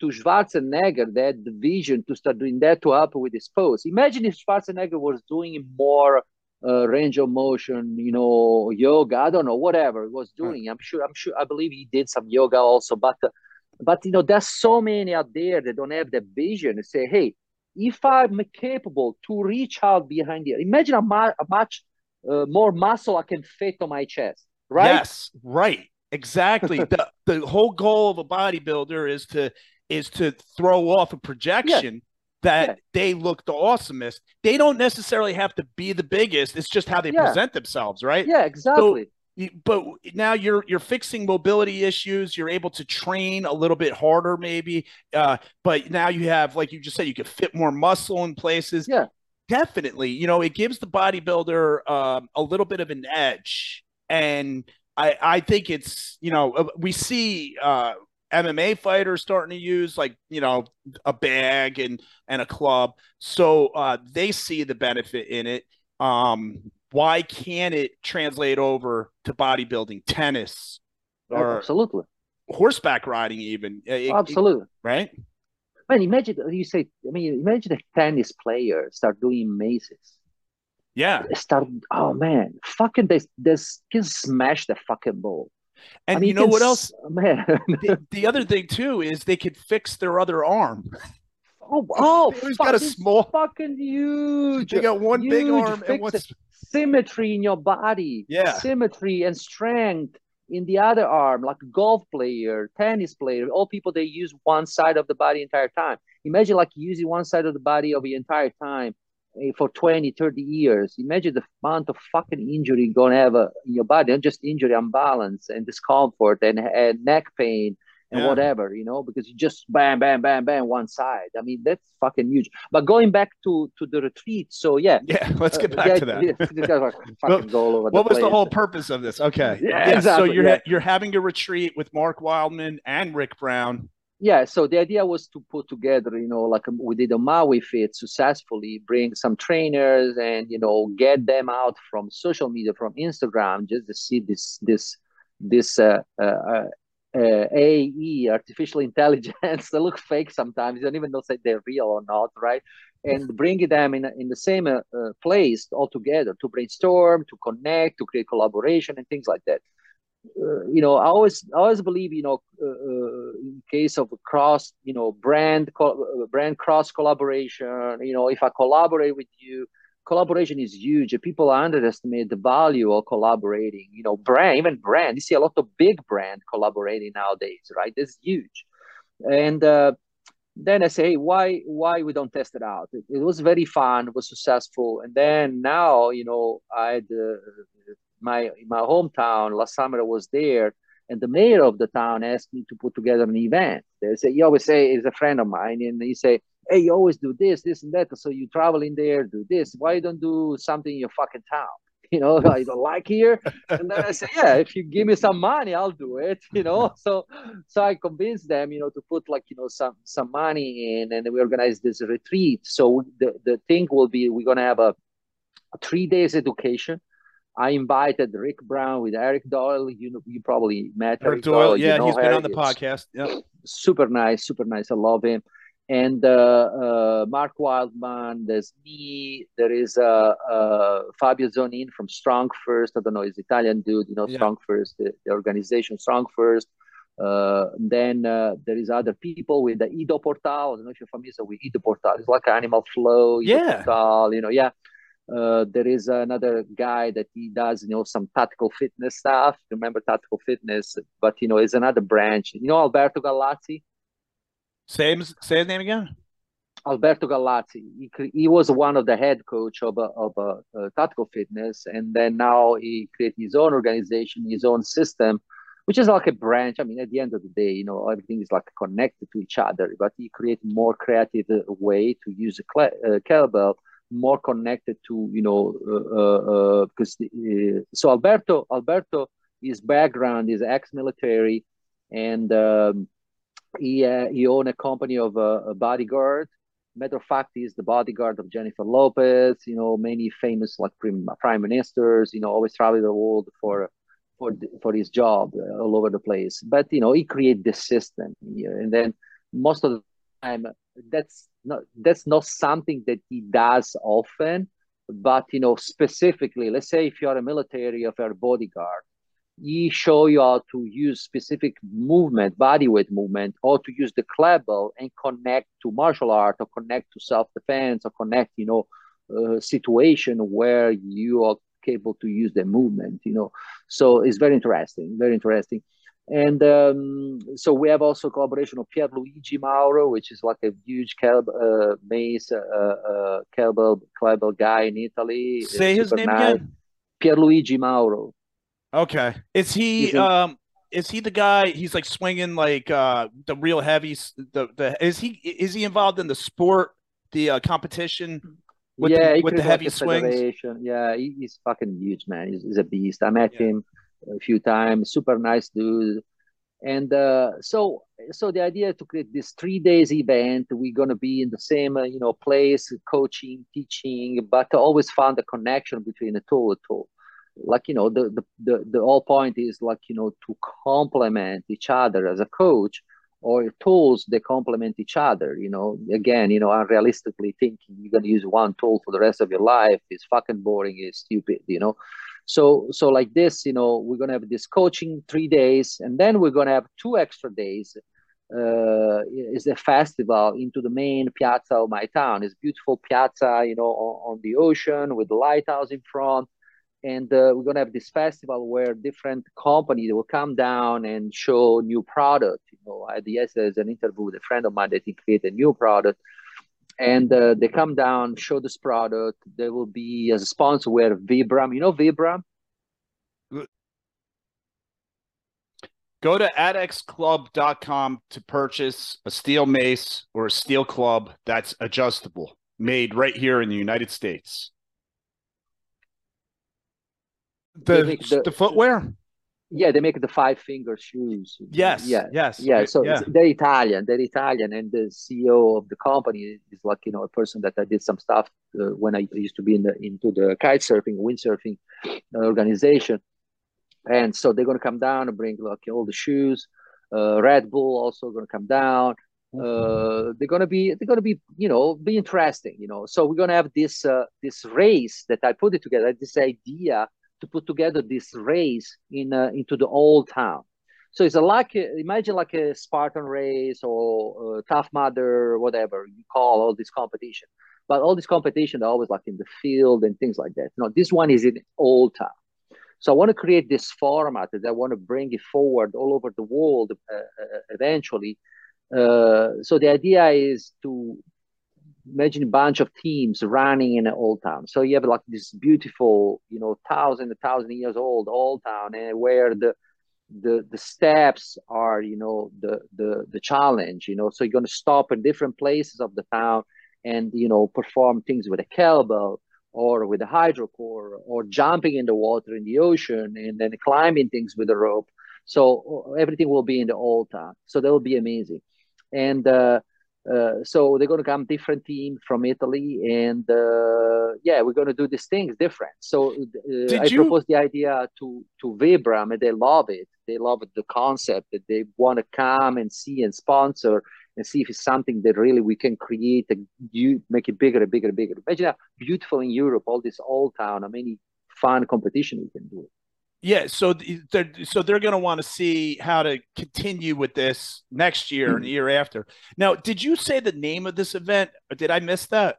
to Schwarzenegger, that the vision to start doing that to help with his pose. Imagine if Schwarzenegger was doing more uh, range of motion, you know, yoga. I don't know, whatever he was doing. I'm sure. I'm sure. I believe he did some yoga also, but. Uh, but you know, there's so many out there that don't have the vision to say, "Hey, if I'm capable to reach out behind here, imagine a, mu- how much uh, more muscle I can fit on my chest, right? Yes, right. Exactly. the the whole goal of a bodybuilder is to is to throw off a projection yeah. That yeah. they look the awesomest. They don't necessarily have to be the biggest. It's just how they yeah. present themselves, right? Yeah, exactly. So, but now you're you're fixing mobility issues. You're able to train a little bit harder, maybe. Uh, but now you have, like you just said, you can fit more muscle in places. Yeah, definitely. You know, it gives the bodybuilder um, a little bit of an edge, and I I think it's you know uh, we see uh, MMA fighters starting to use like you know a bag and and a club, so uh, they see the benefit in it. Um, why can't it translate over to bodybuilding, tennis, or absolutely horseback riding, even? It, absolutely, it, right? Man, imagine you say. I mean, imagine a tennis player start doing maces. Yeah. Start. Oh man, fucking they they can smash the fucking ball. And I mean, you know what else? Man, the, the, other thing too is they could fix their other arm. Oh, oh, he's got a small, fucking huge. They got one huge, big arm and what's symmetry in your body. Yeah, symmetry and strength in the other arm, like a golf player, tennis player. All people they use one side of the body entire time. Imagine like using one side of the body of the entire time for 20, 30 years. Imagine the amount of fucking injury you're going to have uh, in your body, not just injury, imbalance and discomfort and, and neck pain and yeah. whatever, you know, because you just bam, bam, bam, bam, one side. I mean, that's fucking huge. But going back to to the retreat, so yeah. Yeah, let's get back uh, to that. well, what was the whole purpose of this? Okay. Yeah, yeah exactly. So you're yeah. you're having a retreat with Mark Wildman and Rick Brown yeah so the idea was to put together you know like um, we did a maui fit successfully bring some trainers and you know get them out from social media from instagram just to see this this this uh, uh, uh, uh AE, artificial intelligence, they look fake sometimes. You don't even know if they're real or not, right? And bring them in, in the same uh, uh, place all together to brainstorm, to connect, to create collaboration and things like that uh, you know, I always I always believe, you know, uh, uh in case of cross, you know, brand co- uh, brand cross collaboration, you know, if I collaborate with you, collaboration is huge. People underestimate the value of collaborating. You know, brand, even brand. You see a lot of big brand collaborating nowadays, right? That's huge. And uh, then I say, hey, why why we don't test it out? It, it, was very fun, it was successful, and then now, you know, I had uh, my my hometown last summer I was there and the mayor of the town asked me to put together an event. They say he always say he's a friend of mine and he say, Hey, you always do this, this and that. So you travel in there, do this. Why you don't do something in your fucking town? You know, I don't like here. And then I say, Yeah, if you give me some money, I'll do it. You know, so so I convinced them, you know, to put like, you know, some some money in and we organize this retreat. So the, the thing will be we're gonna have a, a three days education I invited Rick Brown with Eric Doyle. You know, you probably met Eric, Eric Doyle. Doyle. Yeah, you know he's been on the podcast. Yeah, super nice, super nice. I love him. And uh, uh, Mark Wildman. There's me. There is uh, uh, Fabio Zonin from Strong First. I don't know, he's Italian dude. You know, yeah. Strong First, the, the, organization Strong First. Uh, then uh, there is other people with the Ido Portal. I don't know if you're familiar with Ido Portal. It's like Animal Flow. Ido yeah. Portal, you know, yeah. Uh, there is another guy that he does, you know, some tactical fitness stuff. Remember tactical fitness, but you know, is another branch. You know, Alberto Galazzi. Same, say his name again. Alberto Galazzi. He, he was one of the head coach of of a, a tactical fitness, and then now he created his own organization, his own system, which is like a branch. I mean, at the end of the day, you know, everything is like connected to each other. But he created more creative way to use a uh, kettlebell more connected to you know because uh, uh, uh, so Alberto Alberto his background is ex-military and um, he he owned a company of a bodyguard. Matter of fact he's the bodyguard of Jennifer Lopez you know many famous like prime ministers you know always travel the world for for for his job all over the place. But you know he created the system and then most of the time that's not that's not something that he does often but you know specifically let's say if you're a military or a bodyguard he show you how to use specific movement body weight movement or to use the kettlebell and connect to martial art or connect to self-defense or connect you know a situation where you are capable to use the movement you know. So it's very interesting very interesting And um, so we have also collaboration of Pierluigi Mauro, which is like a huge kelb, uh, mace, uh, uh, kettlebell, guy in Italy. Say his name nice. again. Pierluigi Mauro. Okay, is he um is he the guy? He's like swinging like uh the real heavy. The the is he is he involved in the sport, the uh, competition? With yeah, the, with the heavy swings. Yeah, he, he's fucking huge, man. He's, he's a beast. I met yeah. him a few times. Super nice dude. And uh, so, so the idea to create this three days event, we're gonna be in the same, uh, you know, place, coaching, teaching, but always found a connection between the two, two like you know the, the the the whole point is like you know to complement each other as a coach or tools they complement each other you know again you know unrealistically thinking you're to use one tool for the rest of your life is fucking boring is stupid you know so so like this you know we're to have this coaching three days and then we're to have two extra days uh, is a festival into the main piazza of my town. It's beautiful piazza, you know, on, on the ocean with the lighthouse in front. And uh, we're to have this festival where different companies will come down and show new product. You know i had yesterday an interview with a friend of mine that he created a new product and uh, they come down show this product. There will be as a sponsor where vibram. You know vibram? Go to adxclub.com to purchase a steel mace or a steel club that's adjustable made right here in the united states. The, the, the footwear yeah they make the five finger shoes. Yes yeah yes yeah so yeah. they're italian they're italian and the ceo of the company is like you know a person that i did some stuff uh, when i used to be in the into the kite surfing windsurfing organization. And so they're going to come down and bring like all the shoes. Uh, red bull also going to come down. Mm-hmm. uh, they're gonna be they're gonna be you know be interesting you know. So we're gonna have this uh, this race that i put it together this idea to put together this race in uh, into the old town. So it's a like imagine like a Spartan race or a Tough Mudder, whatever you call all this competition. But all this competition are always like in the field and things like that. No, this one is in old town. So I want to create this format that I want to bring it forward all over the world uh, uh eventually. Uh, so the idea is to imagine a bunch of teams running in an old town. So you have like this beautiful, you know, thousand, thousand years old old town, and where the the the steps are, you know, the the the challenge. You know, so you're going to stop in different places of the town, and you know, perform things with a kettlebell or with a hydrocore, or jumping in the water in the ocean, and then climbing things with a rope. So everything will be in the old town. So that will be amazing, and. Uh, uh, so they're going to come different team from Italy, and uh, yeah, we're going to do these things different. So uh, I you... proposed the idea to to Vibram, and they love it. They love the concept that they want to come and see and sponsor and see if it's something that really we can create and you make it bigger and bigger and bigger. Imagine how beautiful in Europe, all this old town, how many fun competition we can do. Yeah, so they're so they're going to want to see how to continue with this next year mm-hmm. and the year after. Now, did you say the name of this event, or did I miss that?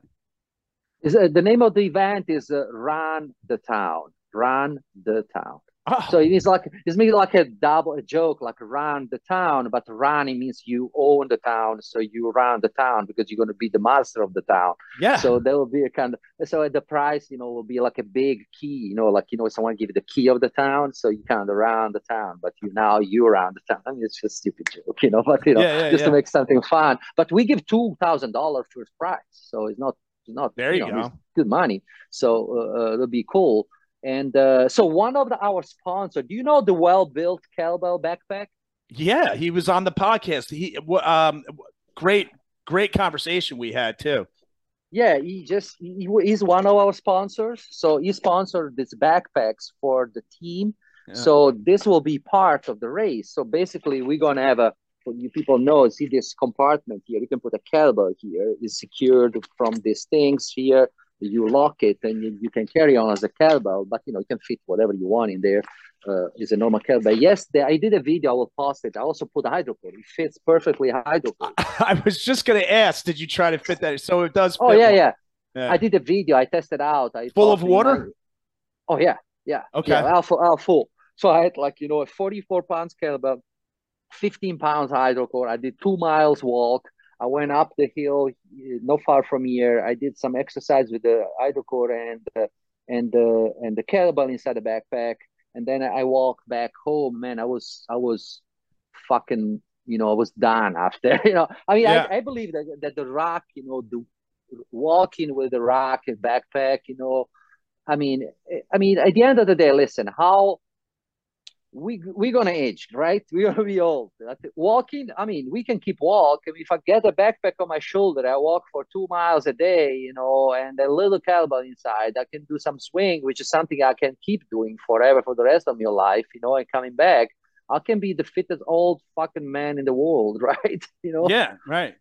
Is uh, the name of the event is uh, Run the Town. Run the Town. Oh. So it is like it's maybe like a double a joke, like run the town, but running means you own the town, so you run the town because you're going to be the master of the town. Yeah. So there will be a kind of so the price, you know, will be like a big key, you know, like you know, someone give you the key of the town, so you kind of run the town, but you now you run the town. I mean, it's just stupid joke, you know, but you know, yeah, yeah, just yeah. to make something fun. But we give two thousand dollars first prize, so it's not it's not there you, you know, go good money, so uh, uh, it'll be cool. And uh, so one of the, our sponsor, do you know the well-built kettlebell backpack? Yeah, he was on the podcast. He um great great conversation we had too. Yeah, he just he, he's one of our sponsors. So he sponsored these backpacks for the team. Yeah. So this will be part of the race. So basically, we're gonna have a you people know see this compartment here. You can put a kettlebell here. It's secured from these things here you lock it and you, you, can carry on as a kettlebell, but you know you can fit whatever you want in there. Uh, is a normal kettlebell. Yes, the, I did a video. I will post it. I also put a hydrocore. It fits perfectly hydrocore. I was just going to ask, did you try to fit that? So it does. oh yeah, yeah, yeah, I did a video. I tested out. I full of water. Oh yeah, yeah. Okay. Yeah, full, full. So I had like you know a 44 pounds kettlebell 15 pounds hydrocore. I did two miles walk. I went up the hill, not far from here. I did some exercise with the hydrocore and uh, and the and the kettlebell inside the backpack, and then I walked back home. Man, I was I was fucking you know I was done after. you know, I mean, yeah. I, I believe that that the rock, you know, the walking with the rock and backpack, you know, I mean, I mean, at the end of the day, listen, how we we're gonna age, right? We're gonna be old. Walking, I mean, we can keep walking. If I get a backpack on my shoulder, I walk for two miles a day, you know, and a little kettlebell inside. I can do some swing, which is something I can keep doing forever for the rest of my life, you know, and coming back. I can be the fittest old fucking man in the world, right? You know? Yeah, right.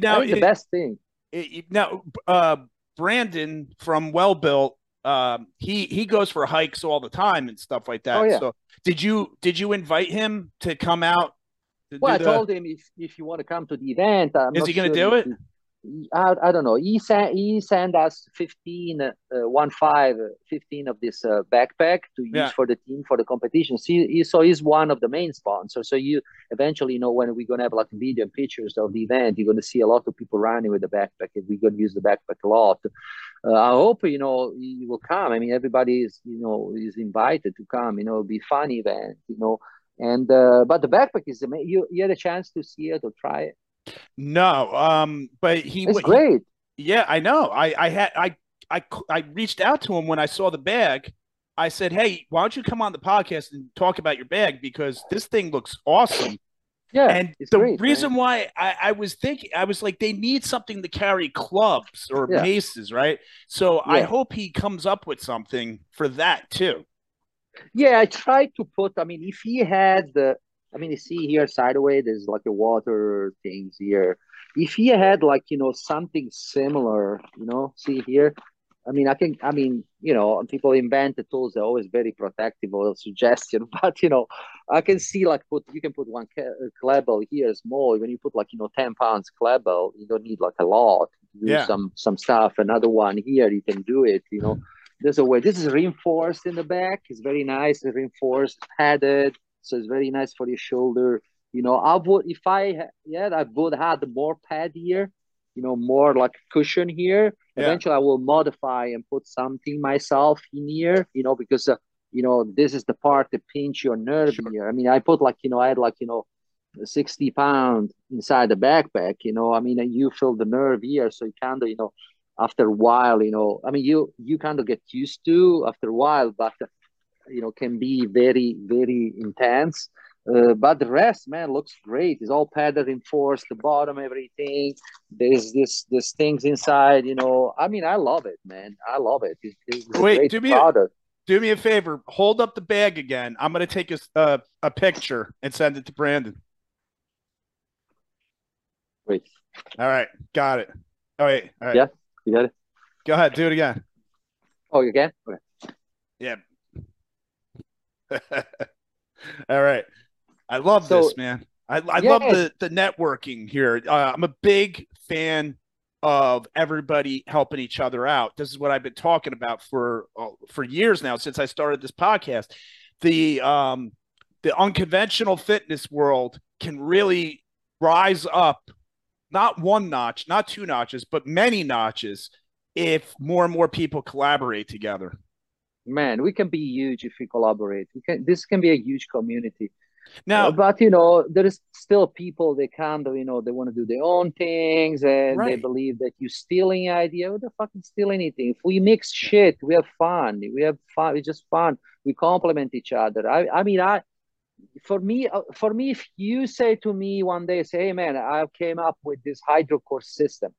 Now the best thing. It, now, uh, Brandon from Well Built um, he he goes for hikes all the time and stuff like that. Oh, yeah. So did you did you invite him to come out? To well, I the... told him if if you want to come to the event, I'm is he going to sure do it? I, I don't know. He sent he sent us 15, uh, one five, 15 of this uh, backpack to use yeah. for the team for the competition. So, he, so he's one of the main sponsors. So you eventually you know when we're gonna have like video and pictures of the event, you're gonna see a lot of people running with the backpack, and we're gonna use the backpack a lot. Uh, I hope you know you will come. I mean, everybody is you know is invited to come. You know, it'll be fun event. You know, and uh, but the backpack is you you had a chance to see it or try it. No, um, but he was great. He, yeah, I know. I I had I I I reached out to him when I saw the bag. I said, "Hey, why don't you come on the podcast and talk about your bag because this thing looks awesome." Yeah, and the great, reason man. why I, I, was thinking, I was like, they need something to carry clubs or yeah. maces, right? So yeah. I hope he comes up with something for that too. Yeah, I tried to put. I mean, if he had the I mean, you see here sideways, there's like a water things here. If he had like, you know, something similar, you know, see here, I mean, I can, I mean, you know, people invent the tools, they're always very protective of suggestion, but, you know, I can see like put, you can put one Klebel here small. When you put like, you know, 10 pounds Klebel, you don't need like a lot do yeah. some, some stuff. Another one here, you can do it, you know. Mm. There's a way. This is reinforced in the back. It's very nice. It's reinforced, padded so it's very nice for your shoulder. You know, I would if I yeah I would have had more pad here, you know, more like cushion here. Yeah. Eventually, I will modify and put something myself in here. You know, because uh, you know this is the part that pinch your nerve sure. here. I mean, I put like you know I had like you know 60 pound inside the backpack. You know, I mean, you feel the nerve here, so you kind of you know after a while, you know, I mean, you you kind of get used to after a while, but you know can be very very intense. Uh, but the rest man looks great. It's all padded reinforced the bottom everything. There's this this things inside you know. I mean i love it man. I love it. It's, it's wait do me a, do me a favor. Hold up the bag again. I'm going to take a, uh, a picture and send it to brandon. Wait. All right. Got it. Oh wait. All right. Yeah you got it. Go ahead. Do it again. Oh you again okay. Yeah All right. I love so, this, man. I, I love the, the networking here. Uh, I'm a big fan of everybody helping each other out. This is what I've been talking about for uh, for years now since I started this podcast. The um the unconventional fitness world can really rise up not one notch, not two notches, but many notches if more and more people collaborate together man, we can be huge if we collaborate. We can. This can be a huge community. Now, uh, but you know, there is still people they kind of you know they want to do their own things and right. they believe that you stealing idea. What the fucking steal anything? If we mix shit, we have fun. We have fun. It's just fun. We complement each other. I, I mean, I for me, uh, for me, if you say to me one day, say, "Hey, man, I came up with this hydrocore system,"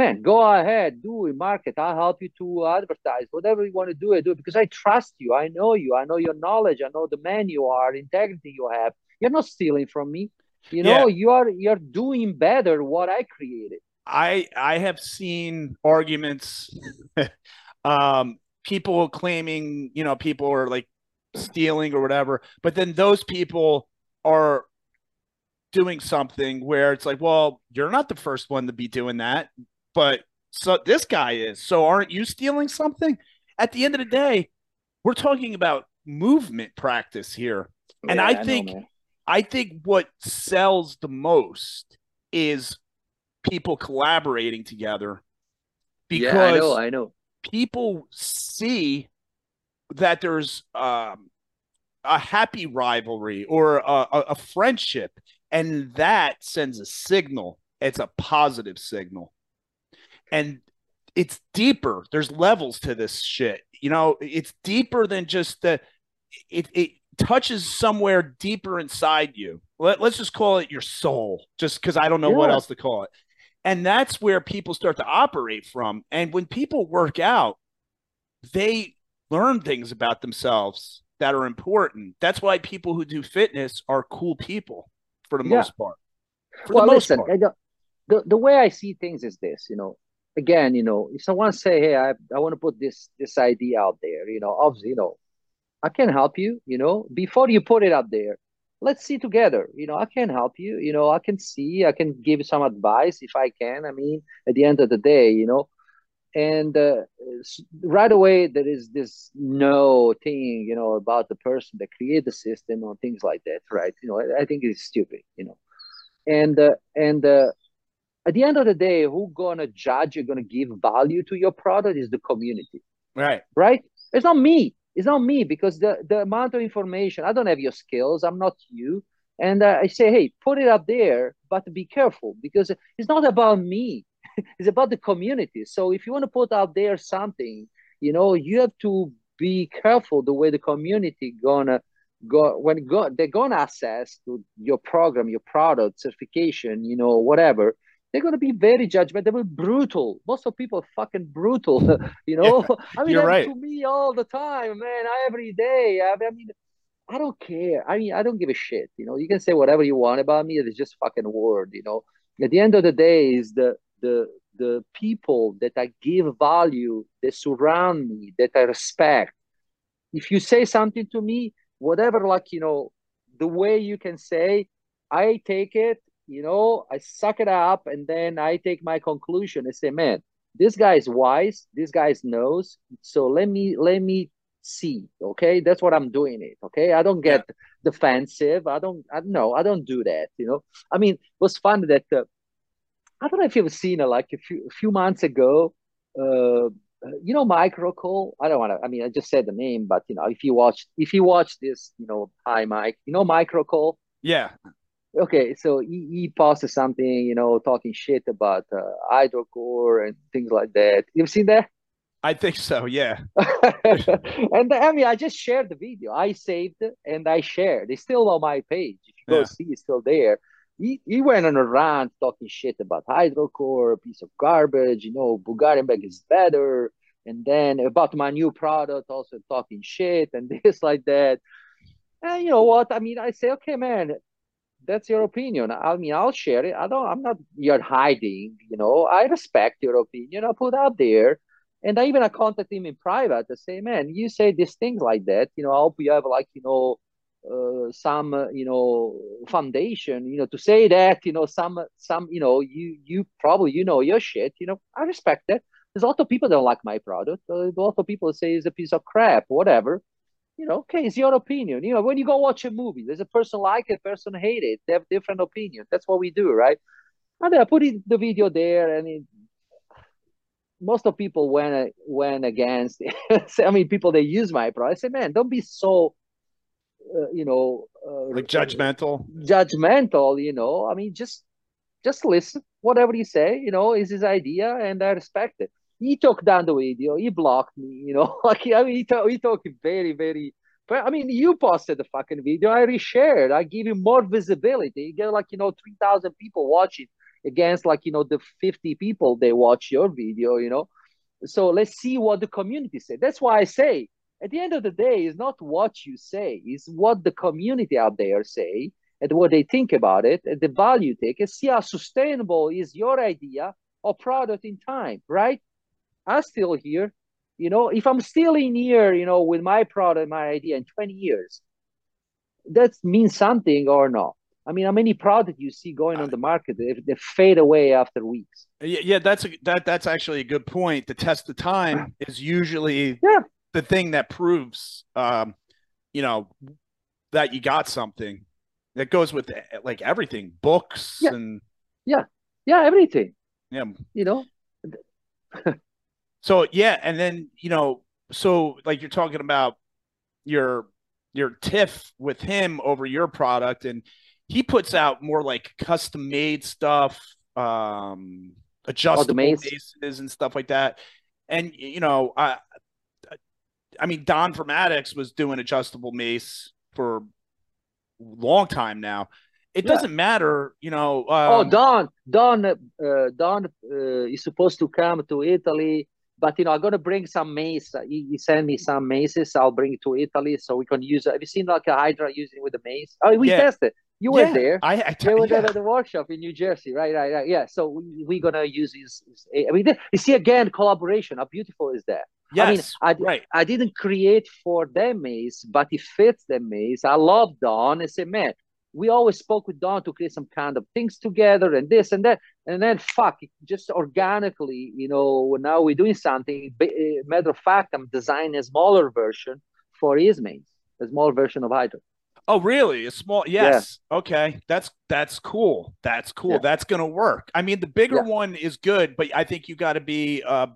man, go ahead, do it, market. I'll help you to advertise, whatever you want to do, it do it because I trust you. I know you. I know your knowledge. I know the man you are, integrity you have. You're not stealing from me. You know, yeah. you are you're doing better what I created. I I have seen arguments, um, people claiming you know people are like stealing or whatever, but then those people are doing something where it's like, well, you're not the first one to be doing that but so this guy is. So aren't you stealing something? At the end of the day, we're talking about movement practice here. And yeah, I think I, know, I think what sells the most is people collaborating together because yeah, I know, I know. people see that there's um, a happy rivalry or a, a, a friendship, and that sends a signal. It's a positive signal, and it's deeper. There's levels to this shit. You know, it's deeper than just the. It it touches somewhere deeper inside you. Let, us just call it your soul, just because I don't know yeah. what else to call it. And that's where people start to operate from. And when people work out, they learn things about themselves that are important. That's why people who do fitness are cool people for the yeah. most part. For well, listen, part. The, the way I see things is this, you know, again, you know, if someone say, Hey, I, I want to put this, this idea out there, you know, obviously, you know, I can help you, you know, before you put it out there, let's see together, you know, I can help you, you know, I can see, I can give some advice if I can. I mean, at the end of the day, you know, and uh, right away there is this no thing you know about the person that create the system or things like that right you know i, I think it's stupid you know and uh, and uh, at the end of the day who gonna judge you're gonna give value to your product is the community. Right. Right? It's not me. It's not me because the the amount of information i don't have your skills i'm not you. And uh, i say hey put it up there but be careful because it's not about me. It's about the community. So if you want to put out there something, you know, you have to be careful the way the community gonna go when go they're gonna access to your program, your product, certification, you know, whatever. They're gonna be very judgmental, brutal. Most of people are fucking brutal, you know. Yeah, I mean, you're right. to me all the time, man. Every day. I mean, I don't care. I mean, I don't give a shit. You know, you can say whatever you want about me. It's just fucking word. You know, at the end of the day, is the the the people that I give value, that surround me, that I respect. If you say something to me, whatever, like you know, the way you can say, I take it, you know, I suck it up, and then I take my conclusion and say, man, this guy is wise, this guy knows. So let me let me see. Okay, that's what I'm doing. It okay. I don't get yeah. defensive. I don't. I no. I don't do that. You know. I mean, it was fun that. Uh, I don't know if you've seen it like a few a few months ago. Uh, you know, Microcool. I don't want to. I mean, I just said the name, but you know, if you watch if you watch this, you know, hi Mike. You know, Microcool. Yeah. Okay, so he, he posted something, you know, talking shit about uh, hydrocore and things like that. You've seen that? I think so, yeah. and I mean, I just shared the video. I saved and I shared. It's still on my page. If you go yeah. see, it's still there he, he went on a rant talking shit about hydrocore, a piece of garbage, you know, Bulgarian bag is better. And then about my new product, also talking shit and this like that. And you know what? I mean, I say, okay, man, that's your opinion. I mean, I'll share it. I don't, I'm not, you're hiding, you know, I respect your opinion. I put out there. And I even I contact him in private to say, man, you say these things like that. You know, I hope you have like, you know, uh, some uh, you know foundation you know to say that you know some some you know you you probably you know your shit you know i respect that there's a lot of people don't like my product uh, a lot of people say it's a piece of crap whatever you know okay it's your opinion. You know when you go watch a movie there's a person like it person hate it they have different opinions that's what we do right? And i put in the video there and it, most of people went went against i mean people they use my product. I say man don't be so uh, you know uh, like judgmental? judgmental you know? I mean just just listen whatever you say you know is his idea and i respect it he took down the video he blocked me you know like i mean he, talk, he talked very very but I mean, you posted the fucking video. I reshared. I give you more visibility. You get like you know three thousand people watching against like you know the fifty people they watch your video. You know, so let's see what the community say. That's why I say at the end of the day, it's not what you say, it's what the community out there say and what they think about it and the value take and see how sustainable is your idea or product in time, right? I'm still here. You know, if I'm still in here, you know, with my product, my idea in 20 years, that means something or not. I mean, how many products you see going on the market if they fade away after weeks? Yeah, yeah, that's a, that that's actually a good point. The test of time is usually yeah the thing that proves, um, you know, that you got something. that goes with like everything, books yeah. and yeah, yeah, everything. Yeah, you know. So yeah, and then you know, so like you're talking about your your tiff with him over your product, and he puts out more like custom made stuff, um, adjustable bases and stuff like that. And you know, I I mean, Don from Addicts was doing adjustable mace for a long time now. It yeah. doesn't matter, you know. Oh, um, oh, Don, Don, uh, Don uh, is supposed to come to Italy, but you know, I'm gonna bring some mace. He, he sent me some maces. I'll bring it to Italy so we can use. It. Have you seen like a Hydra using with the mace? Oh, we yeah. tested. You were there. I, I t- were yeah. there at the workshop in New Jersey, right? Right, right. Yeah. So we we gonna use his. his I mean, you see again collaboration. How beautiful is that? Yes, I mean, I, right. I didn't create for them mace, but it fits them mace. I love Don. I said, man, we always spoke with Don to create some kind of things together and this and that. And then, fuck, just organically, you know, now we're doing something. Eh, matter of fact, I'm designing a smaller version for his mace, a small version of Hydra. Oh, really? A small? Yes. Yeah. Okay. That's that's cool. That's cool. Yeah. That's gonna work. I mean, the bigger yeah. one is good, but I think you got to be uh,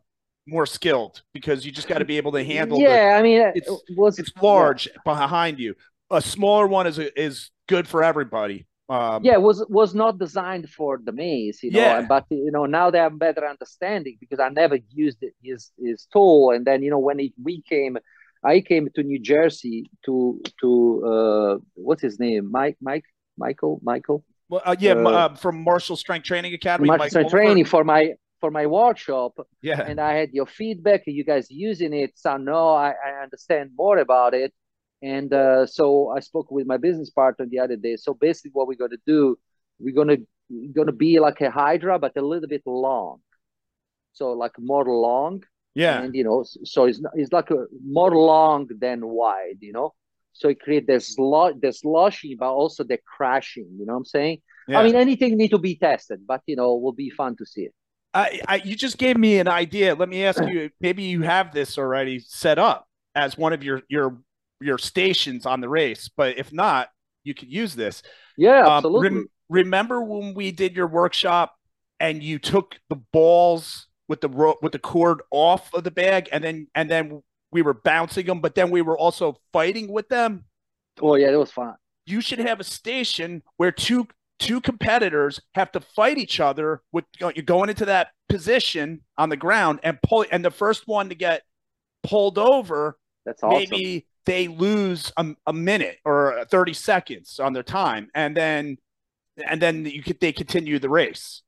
more skilled because you just got to be able to handle. Yeah, the, I mean, it's was, it's large behind you. A smaller one is is good for everybody. Um, yeah, was was not designed for the mace you know. Yeah. But you know, now they have better understanding because I never used it, his his tool, and then you know when it, we came I came to New Jersey to to uh, what's his name? Mike, Mike, Michael, Michael. Well, uh, yeah, uh, uh, from Marshall Strength Training Academy. Marshall Strength Training for my for my workshop. Yeah. And I had your feedback. You guys using it? So no, I, I understand more about it. And uh, so I spoke with my business partner the other day. So basically, what we're gonna do, we're gonna gonna be like a Hydra, but a little bit long. So like more long yeah. And, you know, so it's, it's like a, more long than wide, you know? So it creates this lot, this slushy, but also the crashing, you know what I'm saying? Yeah. I mean, anything need to be tested, but, you know, will be fun to see it. I, I, you just gave me an idea. Let me ask you, maybe you have this already set up as one of your, your, your stations on the race, but if not, you could use this. Yeah, um, absolutely. Rem- remember when we did your workshop and you took the balls with the rope with the cord off of the bag, and then and then we were bouncing them, but then we were also fighting with them. Oh yeah, that was fun. You should have a station where two two competitors have to fight each other with you're going into that position on the ground and pull and the first one to get pulled over that's awesome. maybe they lose a, a minute or 30 seconds on their time and then and then you could they continue the race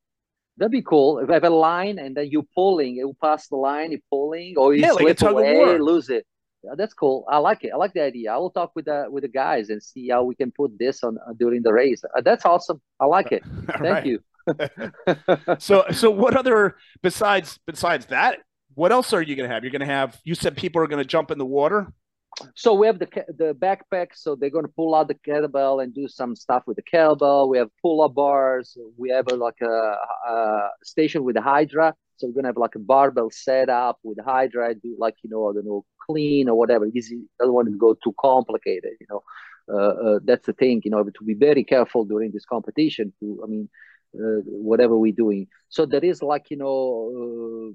That'd be cool. If I have a line and then you're pulling, you pass the line, you're pulling, or you yeah, slip like away, lose it. Yeah, that's cool. I like it. I like the idea. I will talk with the with the guys and see how we can put this on uh, during the race. Uh, that's awesome. I like it. Thank you. so so what other besides besides that? What else are you gonna have? You're gonna have. You said people are gonna jump in the water so we have the the backpack. So they're going to pull out the kettlebell and do some stuff with the kettlebell. We have pull-up bars. We have a, like a, a, station with a Hydra. So we're going to have like a barbell setup with Hydra. Do like you know I don't know clean or whatever. Easy. Doesn't want to go too complicated. You know, uh, uh, that's the thing. You know, to be very careful during this competition. To I mean, uh, whatever we're doing. So there is like you know uh, uh,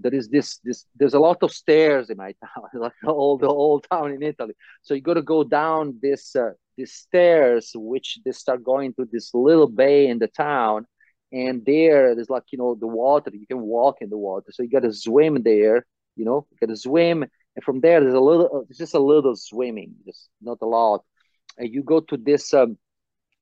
there is this this there's a lot of stairs in my town like all the old town in italy. So you got to go down this uh, these stairs which they start going to this little bay in the town. And there there's like you know the water you can walk in the water. So you got to swim there you know you got to swim. And from there there's a little it's just a little swimming just not a lot. And you go to this um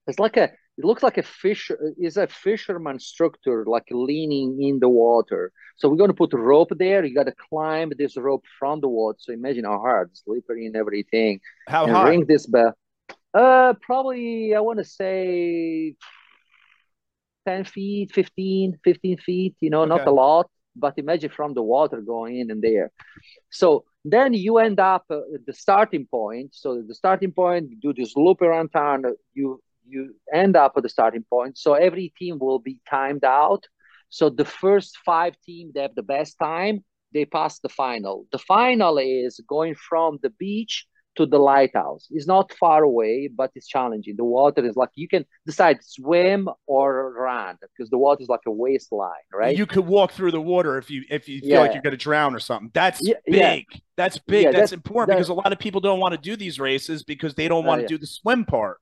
it's like a it looks like a fish is a fisherman structure like leaning in the water. So we're going to put a rope there. You got to climb this rope from the water. So imagine how hard slippery and everything. How and hard? ring this bell. Uh probably i want to say 10 feet 15 15 feet you know okay. not a lot but imagine from the water going in and there. So then you end up uh, at the starting point. So the starting point you do this loop around town. You you end up at the starting point. So every team will be timed out. So the first five teams that have the best time, they pass the final. The final is going from the beach to the lighthouse. It's not far away, but it's challenging. The water is like you can decide swim or run because the water is like a waistline, right? You could walk through the water if you if you feel yeah. like you're going to drown or something. That's yeah, big. Yeah. That's big. that's, that's, important that's, because a lot of people don't want to do these races because they don't want to uh, do the swim part.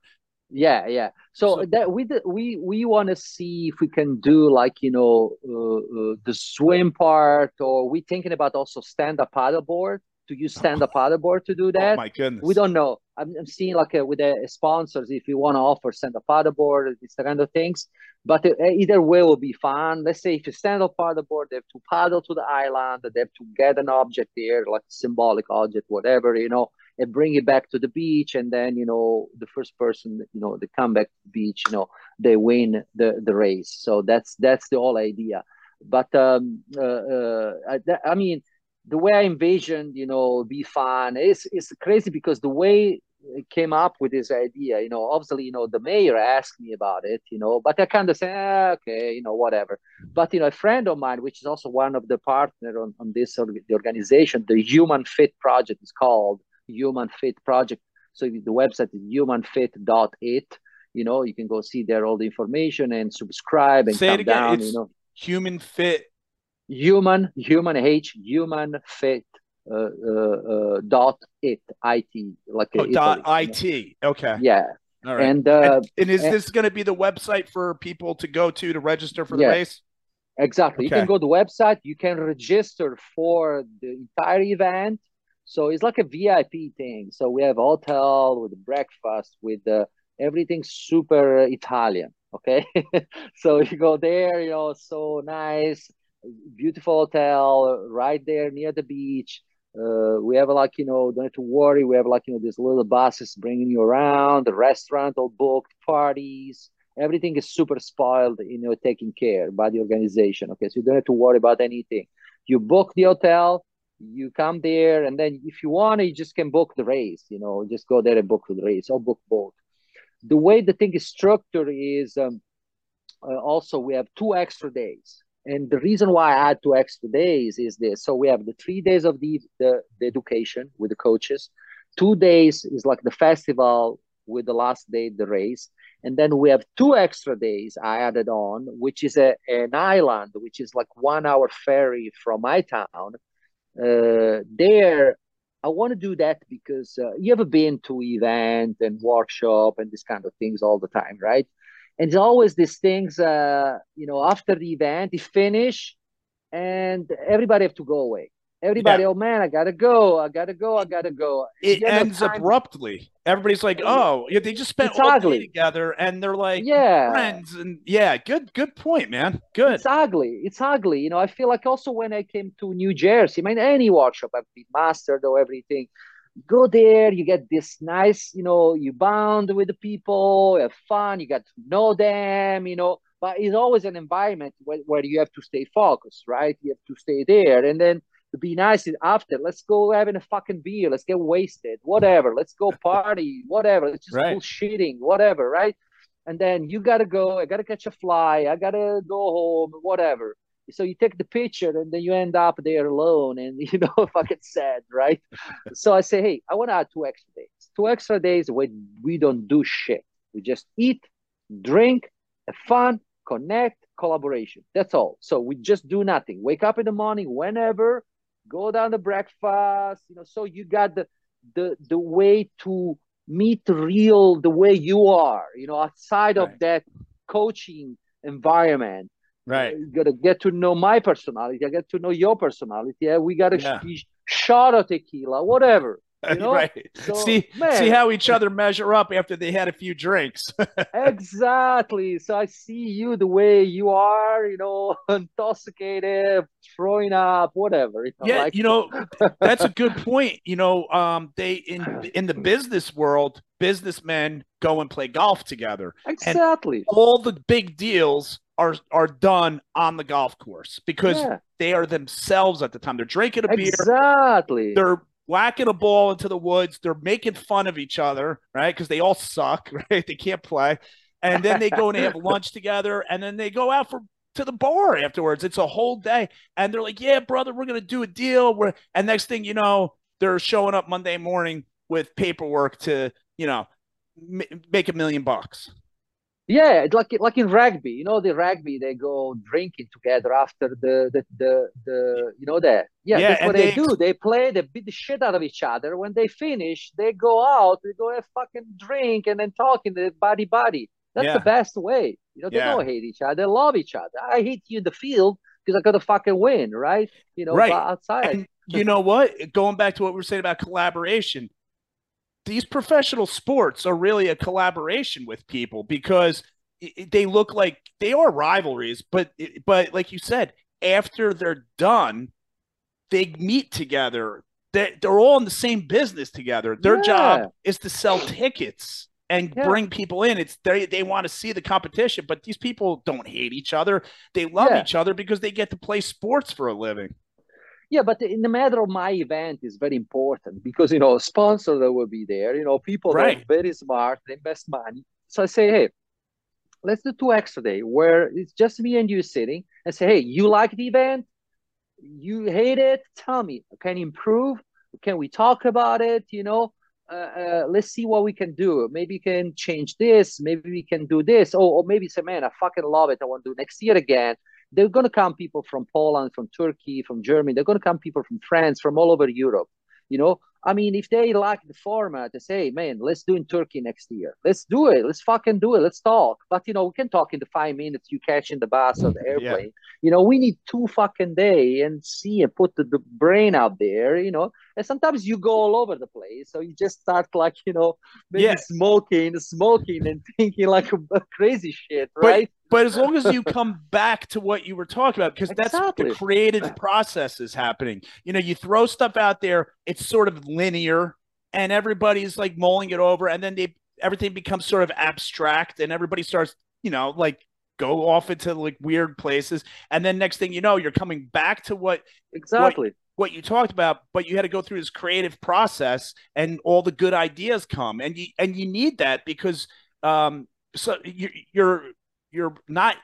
Yeah, yeah. So, so that we we we want to see if we can do like you know uh, uh, the swim part, or we thinking about also stand up paddleboard to use stand up paddleboard to do oh that. Oh my goodness. We don't know. I'm, I'm seeing like a, uh, with the sponsors if you want to offer stand up paddleboard, these kind of things. But uh, either way will be fun. Let's say if you stand up paddleboard, they have to paddle to the island, they have to get an object there, like symbolic object, whatever, you know, and bring it back to the beach. And then, you know, the first person, you know, they come back to the beach, you know, they win the, the race. So that's that's the whole idea. But um, uh, uh, I, I mean, the way I envisioned, you know, be fun. is it's crazy because the way it came up with this idea, you know, obviously, you know, the mayor asked me about it, you know, but I kind of say, ah, okay, you know, whatever. But you know, a friend of mine, which is also one of the partner on, on this the organization, the Human Fit Project is called Human Fit Project. So the website is humanfit.it. You know, you can go see there all the information and subscribe and Say come down. It's you know, Human Fit. Human human h human fit uh, uh, uh, dot it it like oh, dot it okay. Yeah. All right. And uh, and, and is and, this going to be the website for people to go to to register for the race? Exactly. Okay. you can go to the website. You can register for the entire event so it's like a vip thing so we have hotel with breakfast with uh, everything super italian okay so you go there you know so nice beautiful hotel right there near the beach. Uh, we have like you know don't have to worry. We have like you know these little buses bringing you around. The restaurant all booked, parties, everything is super spoiled. You know, taken care by the organization. Okay, so you don't have to worry about anything. You book the hotel, you come there, and then if you want, you just can book the race. You know, just go there and book the race or book both. The way the thing is structured is um, uh, also we have two extra days and the reason why I add two extra days is this. So we have the three days of the, the, the education with the coaches. Two days is like the festival with the last day, the race. And then we have two extra days I added on, which is a, an island, which is like one hour ferry from my town. Uh, there, I want to do that because uh, you ever been to event and workshop and this kind of things all the time, right? and it's always these things uh, you know after the event you finish and everybody have to go away everybody yeah. oh man i gotta go. I gotta go. I gotta go. It ends abruptly. Everybody's like oh yeah, they just spent it's all ugly. day together and they're like yeah. friends and yeah good good point man. Good. It's ugly. It's ugly. You know i feel like also when i came to new jersey i mean any workshop i've been mastered or everything. Go there, you get this nice, you know, you bond with the people, have fun, you got to know them, you know, but it's always an environment where, where you have to stay focused, right? You have to stay there. And then to be nice after, let's go having a fucking beer, let's get wasted, whatever, let's go party, whatever, let's just right. bullshitting, whatever, right? And then you gotta go, I gotta catch a fly, I gotta go home, whatever. So you take the picture and then you end up there alone and you know fucking sad right? So i say hey i want to add two extra days. Two extra days where we don't do shit. We just eat drink have fun connect collaboration. That's all. So we just do nothing. Wake up in the morning whenever go down to breakfast you know so you got the the the way to meet real the way you are you know outside right. of that coaching environment Right. You gotta get to know my personality. I get to know your personality. Yeah, we gotta yeah. shot of tequila, whatever. You know? right. So, see man, see how each other measure up after they had a few drinks. exactly. So I see you the way you are, you know, intoxicated, throwing up, whatever. You know, yeah, like... you know, that's a good point. You know, um, they in in the business world, businessmen go and play golf together. Exactly. And all the big deals are are done on the golf course because yeah. they are themselves at the time. They're drinking a beer. Exactly. They're whacking a ball into the woods. They're making fun of each other, right? Because they all suck, right? They can't play. And then they go and they have lunch together, and then they go out for to the bar afterwards. It's a whole day, and they're like, "Yeah, brother, we're gonna do a deal." We're and next thing you know, they're showing up Monday morning with paperwork to you know m- make a million bucks. Yeah, like like in rugby, you know, the rugby they go drinking together after the the the, the you know that yeah, Yeah, that's what they, they- do. They play, they beat the shit out of each other. When they finish, they go out, they go have fucking drink and then talking the body body. That's Yeah. the best way. You know, they Yeah. don't hate each other, they love each other. I hate you in the field because I gotta fucking win, right? You know, Right. outside. And you know what? Going back to what we were saying about collaboration, these professional sports are really a collaboration with people because they look like they are rivalries, but but like you said, after they're done, they meet together. They they're all in the same business together. Their Yeah. job is to sell tickets and Yeah. bring people in. It's they they want to see the competition, but these people don't hate each other. They love Yeah. each other because they get to play sports for a living. Yeah, but in the matter of my event is very important because you know sponsors that will be there. You know, people that Right. are very smart, they invest money. So I say, hey, let's do two extra day where it's just me and you sitting and say, hey, you like the event? You hate it? Tell me. Can improve? Can we talk about it? You know, uh, uh, let's see what we can do. Maybe we can change this. Maybe we can do this. oh, or maybe say, man, I fucking love it. I want to do next year again. They're going to come people from Poland, from Turkey, from Germany. They're going to come people from France, from all over Europe. You know, I mean, if they like the format, they say, man, let's do in Turkey next year. Let's do it. Let's fucking do it. Let's talk. But, you know, we can talk in the five minutes you catch in the bus or the Yeah. airplane. You know, we need two fucking day and see and put the, the brain out there, you know. And sometimes you go all over the place. So you just start like, you know, maybe Yeah. smoking, smoking and thinking like crazy shit, right? But as long as you come back to what you were talking about, because that's Exactly. the creative process is happening. You know, you throw stuff out there, it's sort of linear, and everybody's like mulling it over, and then they everything becomes sort of abstract, and everybody starts, you know, like go off into like weird places, and then next thing you know, you're coming back to what exactly. what you talked about, but you had to go through this creative process, and all the good ideas come, and you and you need that because um, so you, you're you're not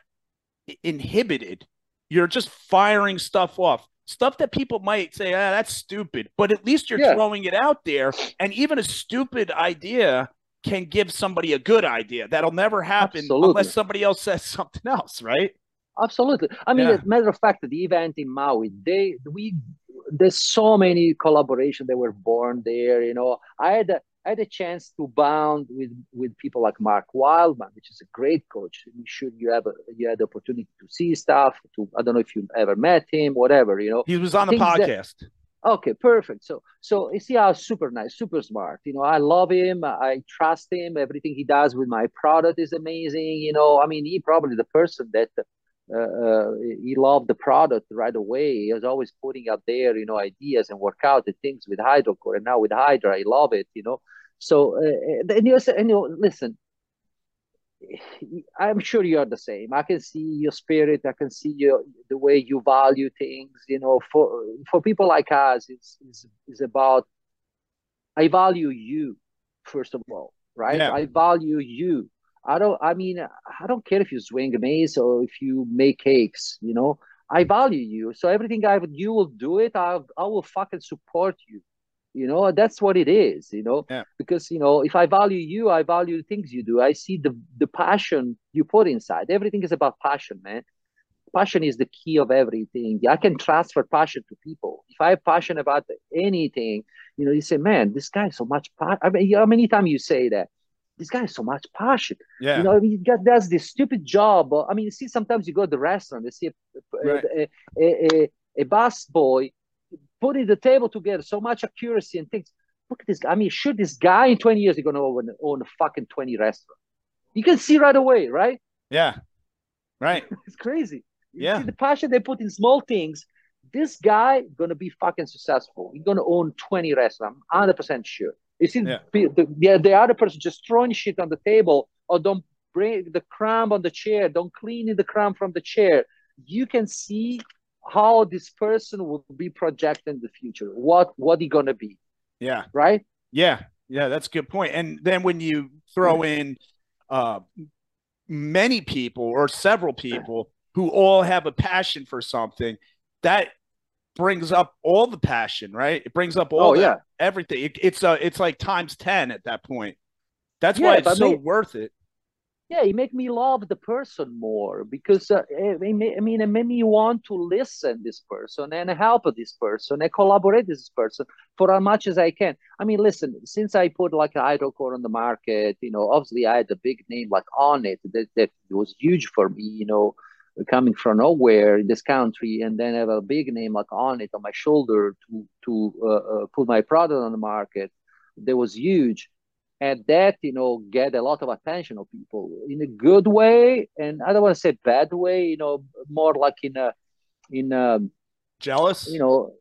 inhibited. You're just firing stuff off. Stuff that people might say, ah, that's stupid, but at least you're Yeah. throwing it out there. And even a stupid idea can give somebody a good idea. That'll never happen Absolutely. unless somebody else says something else, right? Absolutely. I mean, Yeah. as a matter of fact, the event in Maui, they we there's so many collaboration that were born there. You know, I had a, I had a chance to bound with with people like Mark Wildman, which is a great coach. I'm sure you have a, you had the opportunity to see stuff. To I don't know if you ever met him, whatever. You know. He was on the Things that- podcast. Okay, perfect. So, so you see how super nice, super smart. You know, I love him. I trust him. Everything he does with my product is amazing. You know, I mean, he probably the person that uh, uh, he loved the product right away. He was always putting out there, you know, ideas and work out the things with hydrocore, and now with Hydra, I love it. You know, so uh, and you and you know, listen. I'm sure you are the same. I can see your spirit. I can see your the way you value things. You know, for for people like us, it's it's, it's about I value you first of all, right? Yeah. I value you. I don't. I mean, I don't care if you swing a mace or if you make cakes. You know, I value you. So everything I would, you will do it. I I will fucking support you. You know, that's what it is. You know, Yeah. because you know, if I value you, I value the things you do. I see the the passion you put inside. Everything is about passion, man. Passion is the key of everything. I can transfer passion to people. If I have passion about anything, you know, you say, man, this guy so much passion. I mean, how many times you say that? This guy has so much passion. Yeah. You know, I mean, he got, does this stupid job. Uh, I mean, you see, sometimes you go to the restaurant, you see a, Right. a, a, a, a bus boy putting the table together, so much accuracy and things. Look at this guy. I mean, sure, this guy in 20 years is going to own, own a fucking 20 restaurant. You can see right away, right? yeah. Right. It's crazy. You Yeah. see the passion they put in small things. This guy gonna be fucking successful. He's gonna own 20 restaurants. I'm 100% sure. See, Yeah. the, the, the, the other person just throwing shit on the table or don't bring the crumb on the chair, don't clean the crumb from the chair. You can see how this person will be projected in the future. What what he gonna be, Yeah. right? Yeah, yeah, that's a good point. And then when you throw in uh, many people or several people who all have a passion for something, that brings up all the passion, right? It brings up all Oh the, yeah, everything. It, it's uh, it's like times ten at that point. That's Yeah, why it's so worth it. yeah. It make me love the person more because uh, it, it I mean, it made me want to listen this person and help this person and collaborate with this person for as much as I can. I mean, listen, since I put like an Hydrocore on the market, you know, obviously I had a big name like Onnit that that was huge for me, you know. Coming from nowhere in this country, and then have a big name like Onnit on my shoulder to to uh, uh, put my product on the market, that was huge. and that you know get a lot of attention of people in a good way and i don't want to say bad way you know more like in a in a Jealous? you know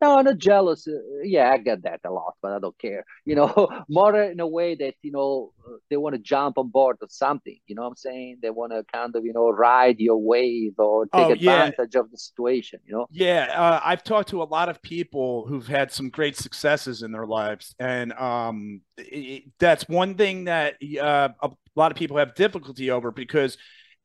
no I'm not jealous. Uh, yeah i get that a lot but i don't care. You know more in a way that you know uh, they want to jump on board of something you know what i'm saying? They want to kind of you know ride your wave or take Oh, yeah. advantage of the situation you know? Yeah, uh, I've talked to a lot of people who've had some great successes in their lives, and um, it, that's one thing that uh, a lot of people have difficulty over because,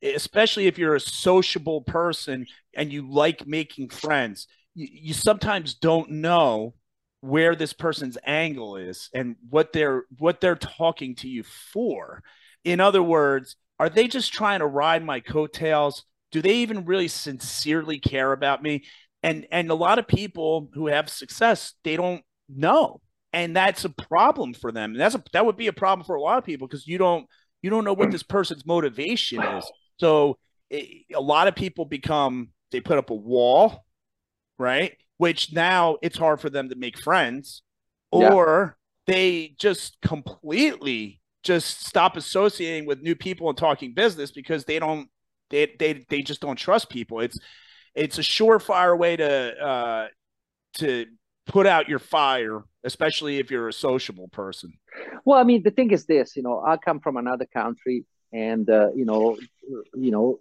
especially if you're a sociable person and you like making friends, you, you sometimes don't know where this person's angle is and what they're what they're talking to you for. In other words, are they just trying to ride my coattails? Do they even really sincerely care about me? and and a lot of people who have success they don't know and that's a problem for them and that's a that would be a problem for a lot of people because you don't you don't know what this person's motivation is so it, a lot of people become they put up a wall right which now it's hard for them to make friends Yeah. or they just completely just stop associating with new people and talking business because they don't they they, they just don't trust people it's it's a surefire way to uh, to put out your fire, especially if you're a sociable person. Well, I mean, the thing is this, you know, I come from another country, and uh, you know, you know,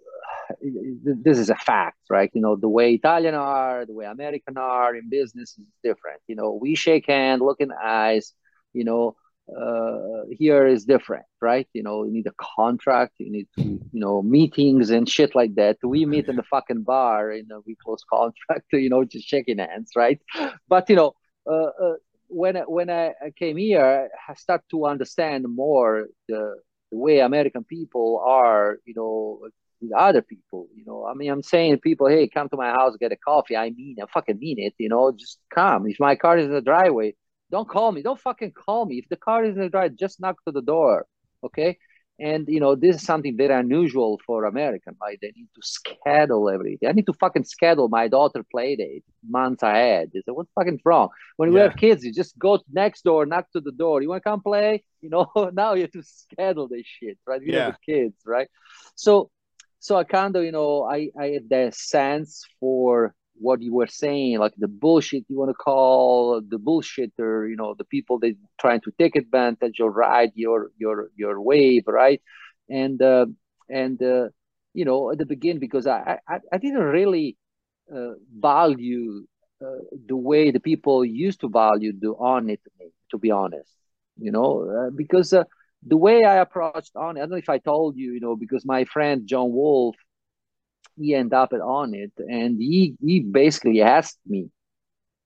this is a fact, right? You know, the way Italian are, the way American are in business is different. You know, we shake hand, look in the eyes. You know, uh, here is different, right? You know, you need a contract, you need to, you know, meetings and shit like that. We meet in the fucking bar, you know, we close contract, you know, just shaking hands, right? But you know, uh, uh, when I- when I I came here, I start to understand more the the way American people are, you know, with other people. You know, I mean, I'm saying people, hey, come to my house, get a coffee. I mean, I fucking mean it. You know, just come. If my car is in the driveway, don't call me. Don't fucking call me. If the car is in the driveway, just knock to the door. Okay. And you know, this is something very unusual for American. Like they need to schedule everything. I need to fucking schedule my daughter play date months ahead. They say, what's fucking wrong? When we have kids, you just go next door, knock to the door. You want to come play? You know, now you have to schedule this shit, right? We Yeah. have kids, right? So, so I kind of, you know, I I had the sense for what you were saying, like the bullshit you want to call the bullshitter, you know, the people that trying to take advantage or ride your your your wave, right? And uh, and uh, you know, at the beginning, because I I, I didn't really uh, value uh, the way the people used to value the on to be honest, you know, uh, because uh, the way I approached on I don't know if I told you, you know, because my friend John Wolf, he ended up Onnit, and he he basically asked me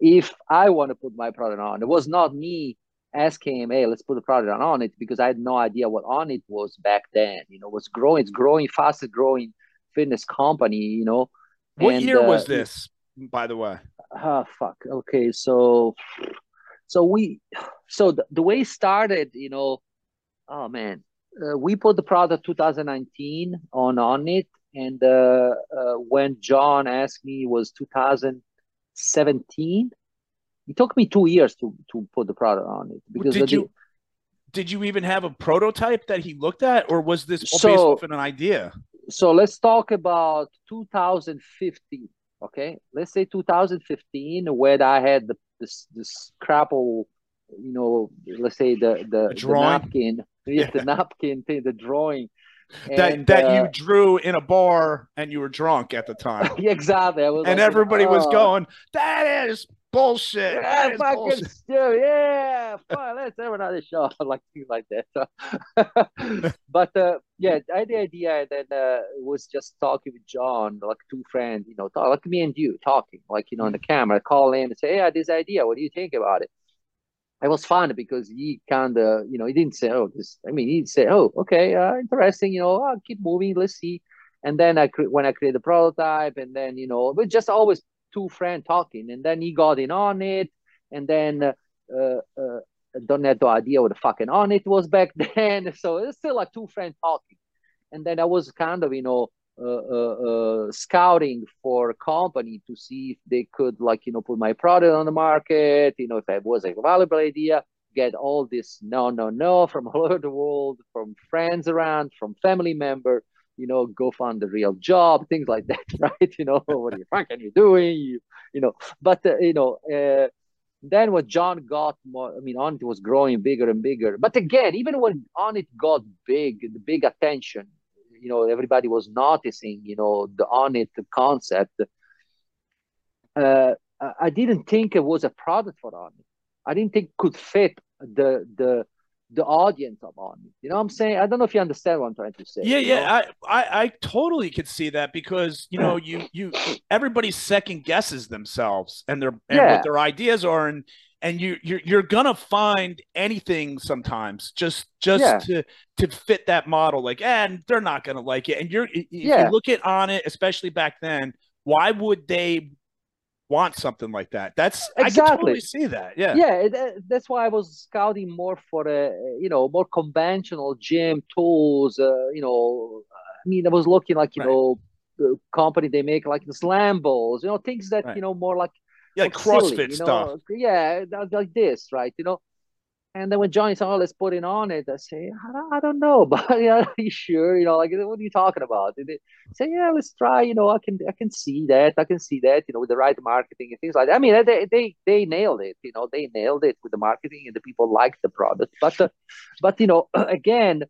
if I want to put my product on. It was not me asking him, hey, let's put the product on, Onnit because I had no idea what Onnit was back then. You know, it was growing, it's growing, fastest growing fitness company, you know. What And, year uh, was this, by the way? Ah, fuck. Okay, so so we so the, the way it started, you know, oh man, uh, we put the product 2019 on Onnit, and uh, uh, when John asked me, it was 2017. It took me two years to to put the product Onnit because Did the- you did you even have a prototype that he looked at, or was this all based So- off an idea? so let's talk about 2015 okay let's say 2015 when i had the this this scrapple you know let's say the the, the drawing? napkin yeah, the napkin thing the drawing That And, that uh, you drew in a bar and you were drunk at the time, exactly I was and like, everybody was "Oh." going, "That is bullshit. Yeah, That is fucking bullshit." stupid. Yeah. Let's have another shot, like things like that. but uh, yeah, I had the idea, and then uh, was just talking with John, like two friends, you know, talk, like me and you talking, like you know, on the camera, call in and say, "Yeah, this idea. What do you think about it?" It was fun because he kind of, you know, he didn't say, "Oh, this." I mean, he'd say, "Oh, okay, uh, interesting. You know, I'll keep moving. Let's see." And then I cre- when I create the prototype, and then you know, but just always two friends talking, and then he got in Onnit, and then uh, uh, uh, don't have no idea what the fucking Onnit was back then. So it's still like two friends talking, and then I was kind of you know uh, uh, uh, scouting for a company to see if they could like you know put my product on the market. You know if it was a valuable idea. Get all this no no no from all over the world, from friends around, from family member you know, go find a real job, things like that, right? You know, what the fuck are you doing? You, you know, but uh, you know, uh, then when John got more, I mean, Onnit was growing bigger and bigger. But again, even when Onnit got big, the big attention, you know, everybody was noticing, you know, the Onnit concept. Uh, I didn't think it was a product for Onnit. I didn't think could fit the the the audience of Onnit. You know what I'm saying? I don't know if you understand what I'm trying to say. Yeah, know? yeah, I, I, I totally could see that because you know you you everybody second guesses themselves and their and Yeah. what their ideas are and and you you're you're gonna find anything sometimes just just Yeah. to to fit that model like and they're not gonna like it and you're if Yeah. you look at Onnit especially back then why would they want something like that that's I can Exactly. totally see that yeah yeah that's why i was scouting more for a you know more conventional gym tools uh, you know i mean i was looking like you Right. know the company they make like the slam balls you know things that Right. you know more like yeah like silly, CrossFit you stuff know? yeah like this right you know and then when Johnny said, "Oh, let's put it Onnit," I say, "I don't, I don't know, but yeah, are you sure? You know, like what are you talking about?" And they say, "Yeah, let's try. You know, I can, I can see that. I can see that. You know, with the right marketing and things like that. I mean, they, they, they nailed it. You know, they nailed it with the marketing, and the people liked the product. But, uh, but you know, again,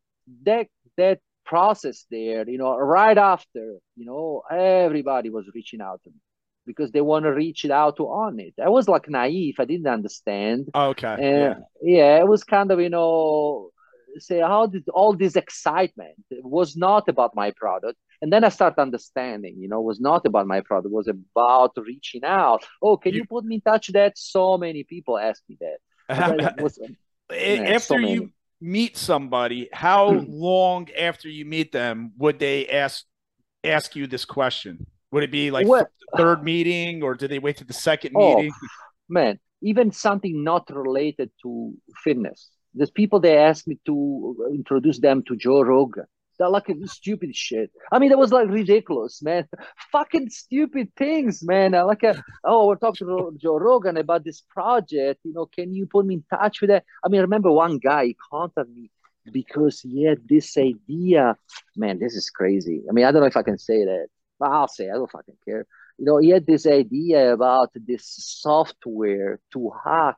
that that process there, you know, right after, you know, everybody was reaching out to me because they want to reach it out to Onnit. I was like naive. I didn't understand. Oh, okay And yeah yeah, it was kind of, you know, say how did all this excitement it was not about my product. And then I start understanding, you know, it was not about my product, it was about reaching out. Oh, can you, You- put me in touch with that? So many people ask me that. Was, um, Yeah, so after you meet somebody, how long after you meet them would they ask ask you this question? Would it be like Well- th- third meeting, or did they wait to the second Oh, meeting? man, even something not related to fitness. There's people they asked me to introduce them to Joe Rogan. They're like stupid shit. I mean, that was like ridiculous, man. Fucking stupid things, man. I Like, a, oh, we're talking to Joe Rogan about this project. You know, can you put me in touch with that? I mean, I remember one guy he contacted me because he had this idea. Man, this is crazy. I mean, I don't know if I can say that, but I'll say. I don't fucking care you know, he had this idea about this software to hack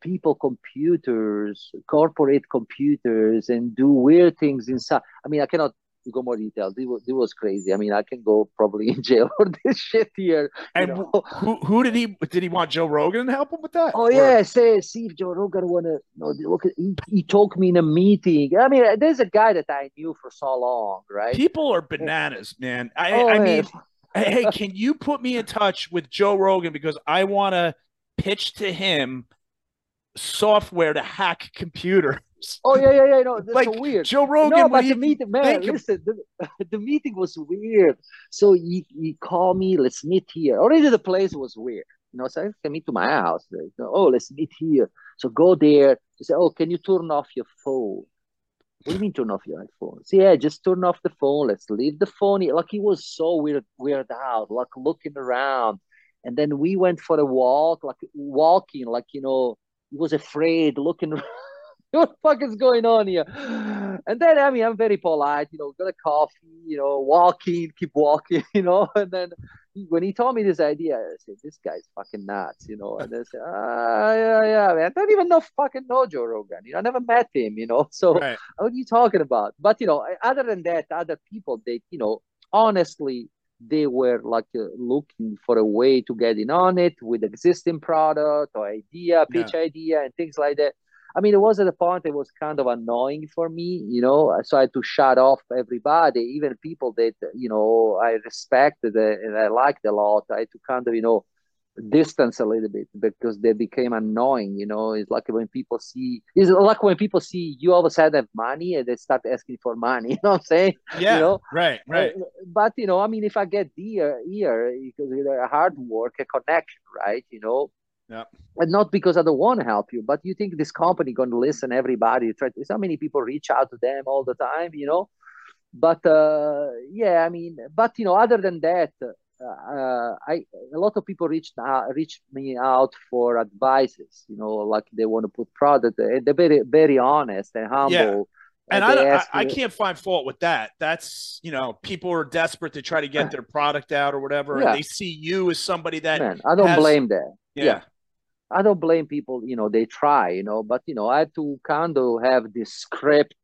people computers, corporate computers, and do weird things inside. I mean, I cannot go more details. It was, it was crazy. I mean, I can go probably in jail for this shit here. you And know? who who did he did he want Joe Rogan to help him with that? Oh Or- yeah, say see if Joe Rogan wanna no look he, he told me in a meeting. I mean, there's a guy that I knew for so long, right? people are bananas, man. I Oh, I mean, hey, can you put me in touch with Joe Rogan because I want to pitch to him software to hack computers. Oh yeah, yeah, yeah. No, that's Like so weird. Joe Rogan, no, but the meeting, man, listen, the, the meeting was weird. So he, he called me, let's meet here. Already the place was weird. You know, so I can meet to my house. Oh, let's meet here. So go there. He said, oh, can you turn off your phone? What do you mean turn off your iPhone? So yeah, just turn off the phone. Let's leave the phone. Like he was so weird, weird out, like looking around. And then we went for a walk, like walking, like you know, he was afraid, looking what the fuck is going on here? And then I mean, I'm very polite, you know, got a coffee, you know, walking, keep walking, you know. And then when he told me this idea, I said, "This guy's fucking nuts," you know. And I said, "Ah, yeah, yeah, man. I don't even know fucking know Joe Rogan. You know, I never met him, you know. So Right. what are you talking about? But you know, other than that, other people, they, you know, honestly, they were like uh, looking for a way to get in Onnit with existing product or idea, pitch yeah. idea, and things like that. I mean, it was at a point it was kind of annoying for me, you know. So I had to shut off everybody, even people that you know I respected and I liked a lot. I had to kind of you know distance a little bit because they became annoying. You know, it's like when people see it's like when people see you all of a sudden have money and they start asking for money. You know what I'm saying? Yeah. You know? Right. Right. Uh, but you know, I mean, if I get here, here because a hard work, a connection, right? You know. Yeah. And not because I don't want to help you, but you think this company going to listen everybody? Try to, so many people reach out to them all the time, you know. But uh, yeah, I mean, but you know, other than that, uh, I a lot of people reached out, reached me out for advices. You know, like they want to put product. Uh, they're very very honest and humble. Yeah. And I, I, I, can't find fault with that. That's you know, people are desperate to try to get their product out or whatever, yeah. and they see you as somebody that. Man, I don't has, blame that. Yeah. yeah. I don't blame people. You know, they try. You know, but you know, I had to kind of have this script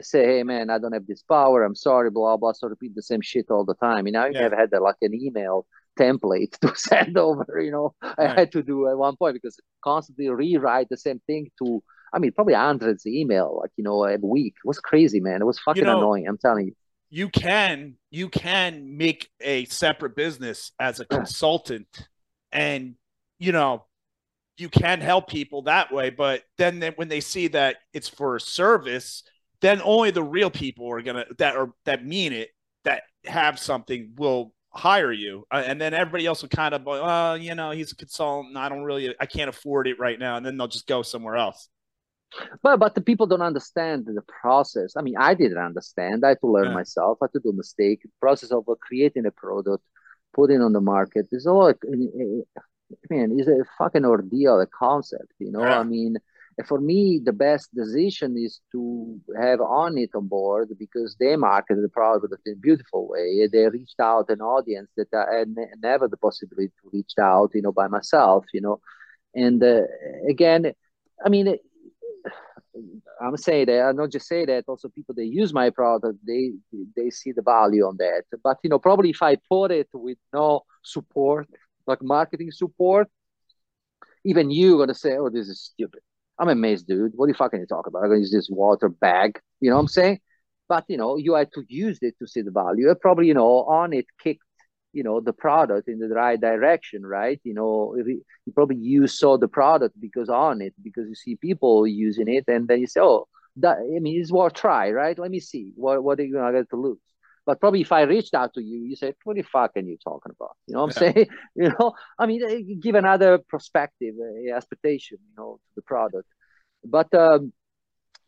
say, hey man, I don't have this power. I'm sorry, blah blah. So repeat the same shit all the time. You know, I yeah. have had like an email template to send over. You know, I had to do at one point because constantly rewrite the same thing to. I mean, probably hundreds of email, like you know, a week. It was crazy, man. It was fucking you know, annoying. I'm telling you. You can you can make a separate business as a consultant, and you know you can help people that way. But then when they see that it's for a service, then only the real people are gonna that are that mean it that have something will hire you. Uh, and then everybody else will kind of well you know he's a consultant i don't really i can't afford it right now and then they'll just go somewhere else. But but the people don't understand the process. I mean i didn't understand. I had to learn yeah. myself. I had to do a mistake. The process of creating a product putting on the market is all man is a fucking ordeal a concept you know? Yeah. i mean for me, the best decision is to have Onnit on board because they marketed the product in a beautiful way. They reached out an audience that I had never the possibility to reach out, you know, by myself, you know. And uh, again, I mean, I'm saying that I'm not just say that. Also, people they use my product, they they see the value on that. But you know, probably if I put it with no support, like marketing support, even you gonna say, "Oh, this is stupid." I'm amazed, dude. What can you talk about? I'm gonna use this water bag. You know what I'm saying? But you know, you had to use it to see the value. You probably, you know, Onnit kicked, you know, the product in the right direction, right? You know, you probably you saw the product because Onnit, because you see people using it, and then you say, oh, that I mean, it's worth try, right? Let me see what what are you gonna get to lose. But probably if I reached out to you, you say, "What the fuck are you talking about?" You know what I'm saying? You know, I mean, eh, give another perspective, uh, expectation, you know, to the product. But um,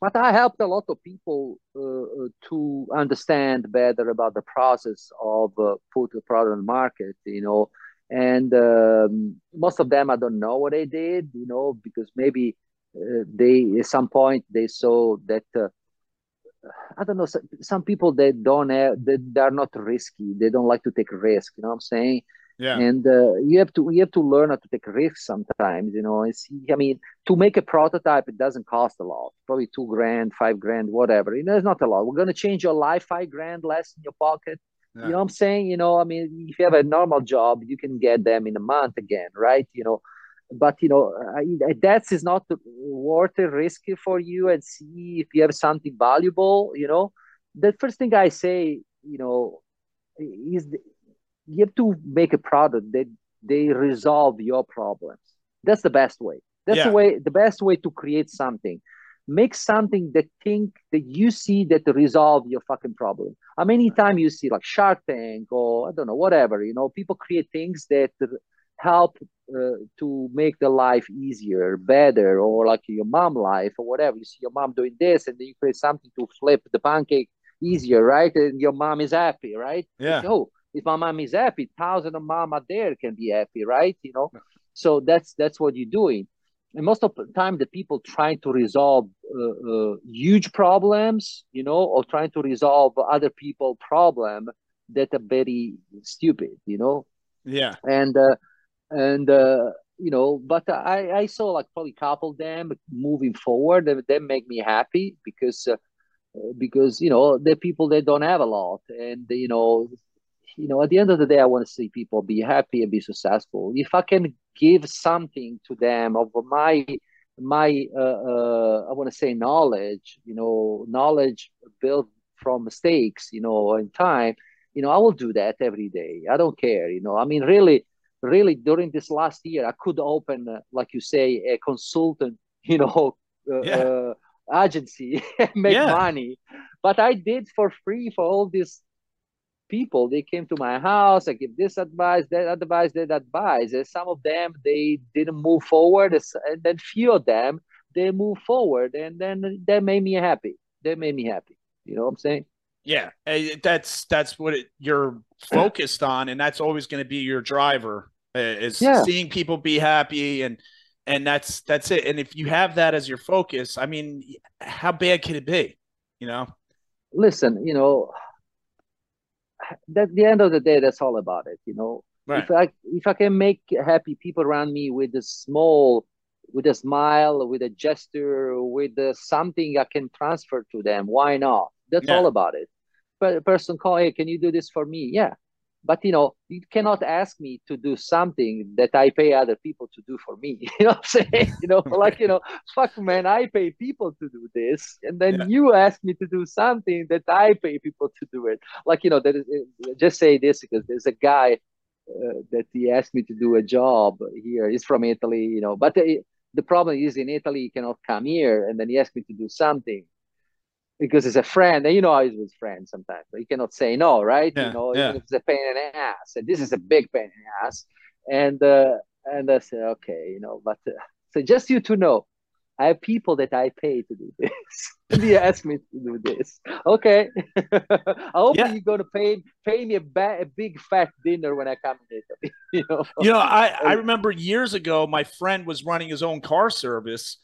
but I helped a lot of people uh, to understand better about the process of uh, put the product on the market. You know, and um, most of them I don't know what they did. You know, because maybe uh, they at some point they saw that uh, I don't know. Some people they don't have, they, they are not risky. They don't like to take risk. You know what I'm saying? Yeah. And uh, you have to you have to learn how to take risks sometimes. You know, it's, I mean, to make a prototype, it doesn't cost a lot. Probably two grand, five grand, whatever. You know, it's not a lot. We're gonna change your life, five grand less in your pocket. Yeah. You know what I'm saying? You know, I mean, if you have a normal job, you can get them in a month again, right? You know, but you know that is not worth a risk for you and see if you have something valuable you know. The first thing i say you know is the, you have to make a product that they resolve your problems. That's the best way. That's yeah. the way the best way to create something. Make something that think that you see that resolve your fucking problem. How many times you see like shark tank or i don't know whatever you know people create things that help uh, to make the life easier, better, or like your mom life or whatever. You see your mom doing this, and then you create something to flip the pancake easier, right? And your mom is happy, right? Yeah. So if my mom is happy, thousand of mom out there can be happy, right? You know. So that's that's what you're doing. And most of the time, the people trying to resolve uh, uh, huge problems, you know, or trying to resolve other people problem that are very stupid, you know. Yeah. And uh, and uh, you know, but I I saw like probably couple them moving forward. That, that make me happy because uh, because you know they're people that don't have a lot, and you know you know, at the end of the day, I want to see people be happy and be successful. If I can give something to them of my my uh, uh, I want to say knowledge, you know, knowledge built from mistakes, you know, in time, you know, I will do that every day. I don't care, you know. I mean, really, really, during this last year, I could open, uh, like you say, a consultant, you know, uh, yeah. Uh, agency, make yeah. money, but I did for free for all these people. They came to my house. I give this advice, that advice, that advice. And some of them they didn't move forward, and then few of them they move forward, and then that made me happy. That made me happy. You know what I'm saying? Yeah, that's that's what it, you're focused on, and that's always going to be your driver Uh, is yeah. seeing people be happy and and that's that's it. And if you have that as your focus, I mean, how bad can it be? You know. Listen, you know, at the end of the day, that's all about it. You know, right. if I if I can make happy people around me with a small, with a smile, with a gesture, with a, something I can transfer to them, why not? That's yeah. all about it But a person call, hey, can you do this for me? Yeah. But you know, you cannot ask me to do something that I pay other people to do for me. You know what I'm saying? You know, like you know, fuck man, I pay people to do this, and then yeah. you ask me to do something that I pay people to do it. Like you know, there is just say this because there's a guy uh, that he asked me to do a job here. He's from Italy, you know, but the, the problem is in Italy he cannot come here, and then he asked me to do something because it's a friend, and you know how he's with friends sometimes. But you cannot say no, right? Yeah, you know, yeah. it's a pain in the ass, and this is a big pain in the ass. And uh, and I said, okay, you know, but uh, so just you to know, I have people that I pay to do this. and he asked me to do this. Okay, I hope yeah. you're gonna pay pay me a, ba- a big fat dinner when I come to Italy. you know, you know, I I remember years ago, my friend was running his own car service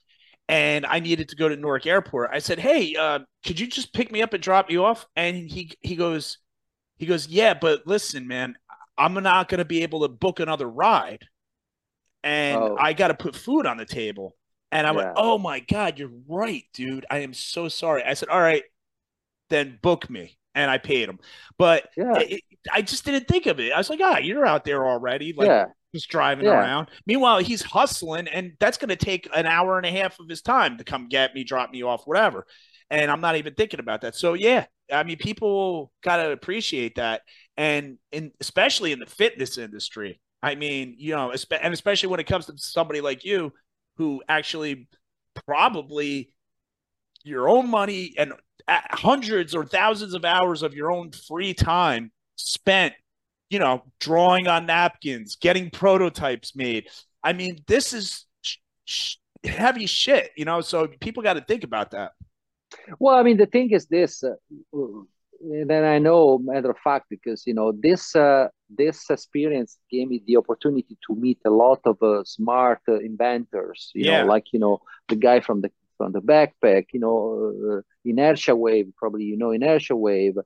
and I needed to go to Newark Airport. I said, "Hey, uh, could you just pick me up and drop me off?" And he he goes, he goes, "Yeah, but listen, man, I'm not going to be able to book another ride, and oh. I got to put food on the table." And I yeah. went, "Oh my god, you're right, dude. I am so sorry." I said, "All right, then book me." And I paid him, but yeah. it, I just didn't think of it. I was like, "Ah, you're out there already." Like, yeah just driving yeah. around. Meanwhile, he's hustling, and that's going to take an hour and a half of his time to come get me, drop me off, whatever. And I'm not even thinking about that. So yeah, I mean, people got to appreciate that, and in especially in the fitness industry. I mean, you know, and especially when it comes to somebody like you, who actually probably your own money and hundreds or thousands of hours of your own free time spent you know, drawing on napkins, getting prototypes made. I mean, this is sh- sh- heavy shit, you know. So people got to think about that. Well, I mean, the thing is this. Uh, then I know, matter of fact, because you know this uh, this experience gave me the opportunity to meet a lot of uh, smart uh, inventors. You yeah. know, like you know the guy from the from the backpack. You know, uh, inertia wave. Probably you know inertia wave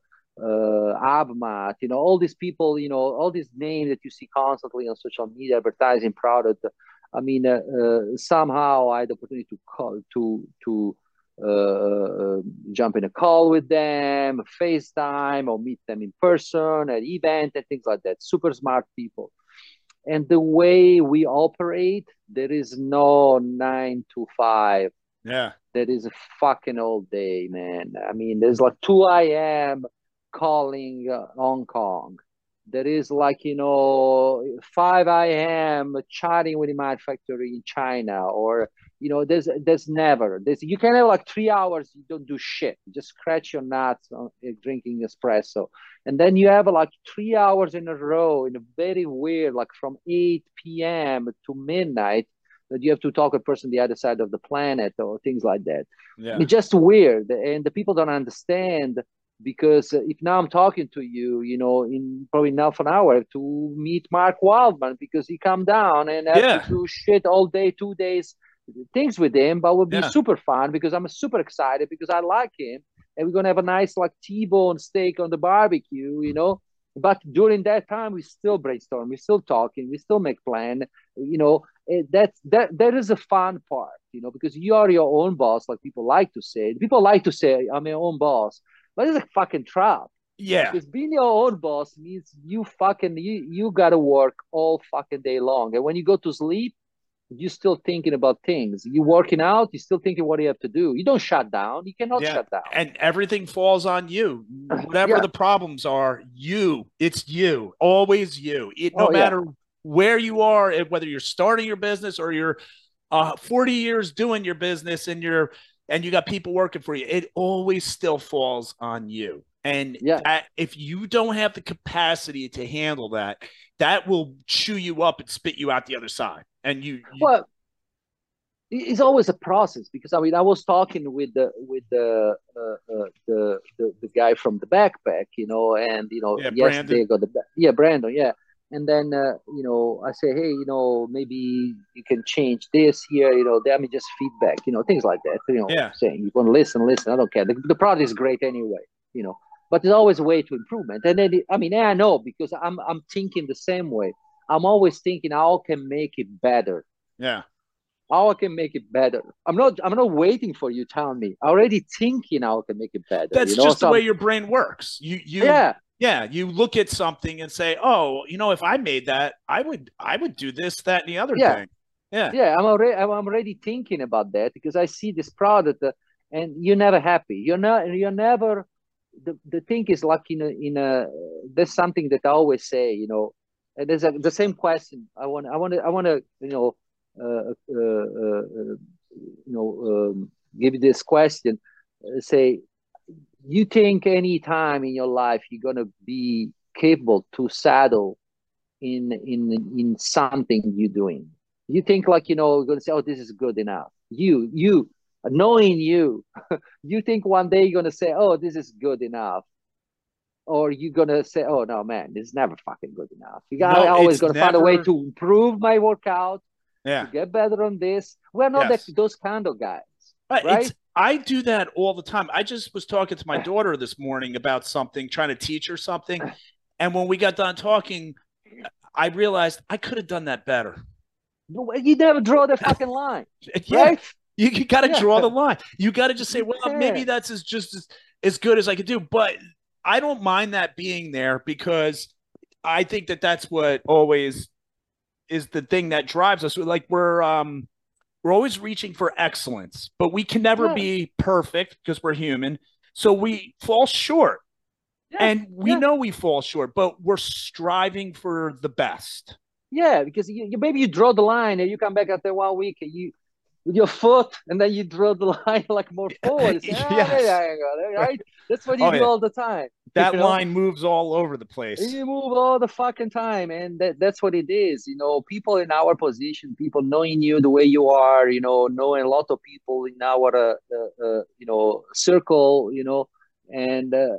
uh, Abmat, you know, all these people, you know, all these names that you see constantly on social media advertising product. I mean, uh, uh, somehow I had the opportunity to call to to uh, uh, jump in a call with them, FaceTime, or meet them in person at event and things like that. Super smart people. And the way we operate, there is no nine to five. Yeah. There is a fucking all day, man. I mean, there's like 2 a.m calling uh, Hong Kong. There is like, you know, 5 a.m. chatting with the manufacturer in China or, you know, there's there's never, there's, you can have like three hours, you don't do shit. You just scratch your nuts on, uh, drinking espresso. And then you have like three hours in a row in a very weird, like from 8 p.m. to midnight, that you have to talk a person the other side of the planet or things like that. Yeah. It's just weird. And the people don't understand because uh, if now I'm talking to you, you know, in probably now for an hour to meet Mark Wildman because he come down and have yeah. to do shit all day, two days, things with him, but would be yeah. super fun because I'm super excited because I like him and we're gonna have a nice like T-bone steak on the barbecue, you know. But during that time, we still brainstorm, we still talking, we still make plan. You know, Eh, that's that that is a fun part, you know, because you are your own boss, like people like to say. People like to say, "I'm my own boss," but it's a fucking trap Yeah. Because being your own boss means you fucking you you gotta work all fucking day long. And when you go to sleep, you're still thinking about things. You working out, you're still thinking what you have to do. You don't shut down. You cannot Yeah. shut down. And everything falls on you. Whatever Yeah. the problems are, you. It's you. Always you. It, no Oh, yeah. matter where you are, and whether you're starting your business or you're uh, 40 years doing your business and you're and you got people working for you, it always still falls on you. And Yeah. that, if you don't have the capacity to handle that, that will chew you up and spit you out the other side. And you, you Well, it's always a process because I mean I was talking with the with the uh, uh, the, the the guy from the backpack, you know, and you know Yeah, yesterday I Brandon. got the yeah Brandon, yeah, and then uh, you know I say hey you know maybe you can change this here, you know, I mean just feedback, you know, things like that, you know, Yeah. saying you want to listen, listen, I don't care. The, the product is great anyway, you know, but there's always a way to improvement, and then it, I mean yeah, I know because I'm I'm thinking the same way. I'm always thinking how I can make it better yeah. how I can make it better. I'm not I'm not waiting for you telling me. I'm already thinking how I can make it better. That's you know? just the way I'm- your brain works. You, you, yeah, yeah you look at something and say oh you know if i made that i would i would do this that and the other Yeah. thing yeah yeah. I'm already I'm already thinking about that because I see this product uh, and you're never happy. You're not you're never the, the thing is like in a in a there's something that I always say, you know, and there's a, the same question. I want I want to I want to you know uh, uh, uh, uh, you know um, give you this question. Uh, say, you think any time in your life you're gonna be capable to saddle in in in something you're doing? You think like you know you're gonna say, oh, this is good enough. You you knowing you, you think one day you're gonna say, oh, this is good enough. Or you're gonna say, "Oh no, man, this is never fucking good enough." You got No, always gonna find a way to improve my workout, yeah to get better on this. We're not Yes. that, those kind of guys, But right? it's i do that all the time. I just was talking to my daughter this morning about something trying to teach her something. And when we got done talking i realized i could have done that better. You never draw the fucking line, yeah. right? you, you got to Yeah. draw the line. You got to just say well maybe that's as just as, as good as i could do. But i don't mind that being there because i think that that's what always is the thing that drives us. Like we're um we're always reaching for excellence but we can never Yeah. be perfect because we're human so we fall short Yeah, and we yeah. know we fall short but we're striving for the best Yeah, because you, you maybe you draw the line and you come back after one week and you with your foot and then you draw the line like more forward. Say, "Ah, Yes. there go," right? That's what you Oh, do yeah. all the time. that You know? line moves all over the place You move all the fucking time, and that, that's what it is. You know, people in our position, people knowing you the way you are, you know, knowing a lot of people in our, uh, uh, uh, you know, circle, you know, and uh,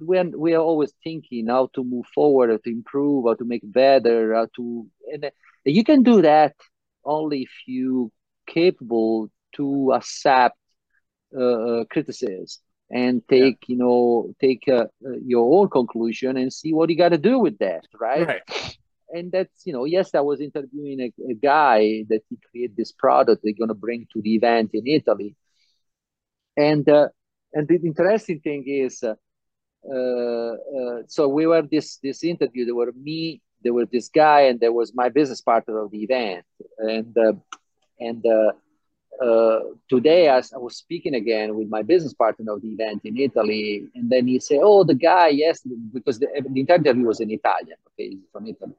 when we are always thinking how to move forward, how to improve, how to make better, how to, and uh, you can do that only if you capable to accept uh, uh, criticism and take you know take uh, uh, your own conclusion and see what you got to do with that right? right. And that's you know yes i was interviewing a, a guy that he created this product they're going to bring to the event in italy. And uh, and the interesting thing is uh, uh, uh, so we were this this interview there were me there was this guy and there was my business partner of the event. And uh, and uh, uh, today I, I was speaking again with my business partner of the event in Italy, and then he said, "Oh, the guy, yes, because the, the interview was in Italian. Okay, he's from Italy."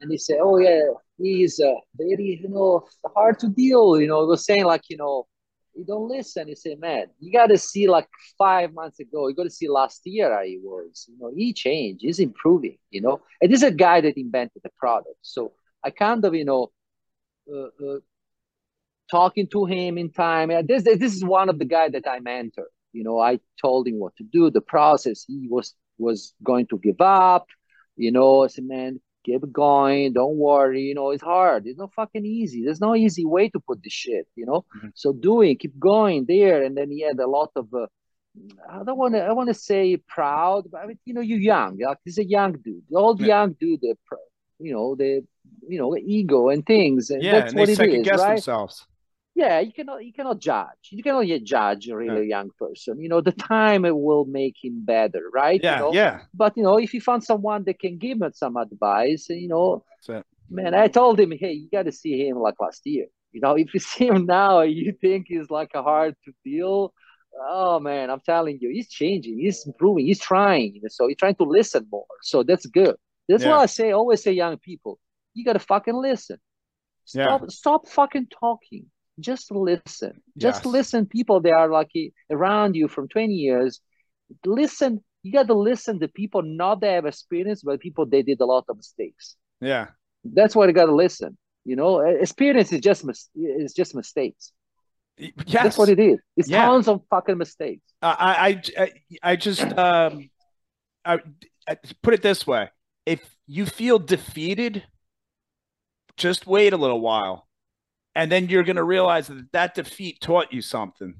And he said, "Oh yeah, he's uh, very, you know, hard to deal. You know, he was saying like, you know, you don't listen. He said, man, you got to see like five months ago. You got to see last year how he was. You know, he changed. He's improving. You know, and this is a guy that invented the product. So I kind of, you know." Uh, uh, talking to him in time. This this is one of the guy that I mentor. You know, I told him what to do, the process. He was was going to give up. You know, I said, man, keep going. Don't worry. You know, it's hard. It's not fucking easy. There's no easy way to put this shit. You know, Mhm. so doing, keep going there. And then he had a lot of. Uh, I don't want to. I want to say proud, but I mean, you know, you're young. Like he's a young dude. All the Yeah. young dude, the, you know, the, you know, ego and things. And yeah that's and what they it second is, guess right? themselves yeah, you cannot you cannot judge. You cannot yet judge a really a young person. You know, the time will make him better, right? Yeah, you know? yeah. But you know, if you find someone that can give him some advice, you know, man, I told him, hey, you got to see him like last year. You know, if you see him now, you think he's like a hard to deal. Oh man, I'm telling you, he's changing, he's improving, he's trying. So he's trying to listen more. So that's good. That's yeah. why I say, always say, young people, you gotta fucking listen. Stop, yeah. stop fucking talking. Just listen. Just yes. listen. People that are like around you from 20 years. Listen. You got to listen to people not that have experience, but people they did a lot of mistakes. Yeah, that's why you got to listen. You know, experience is just mis- is just mistakes. Yes. That's what it is. It's yeah. tons of fucking mistakes. I, I, I just, um, I, I put it this way: if you feel defeated, just wait a little while, and then you're going to realize that that defeat taught you something,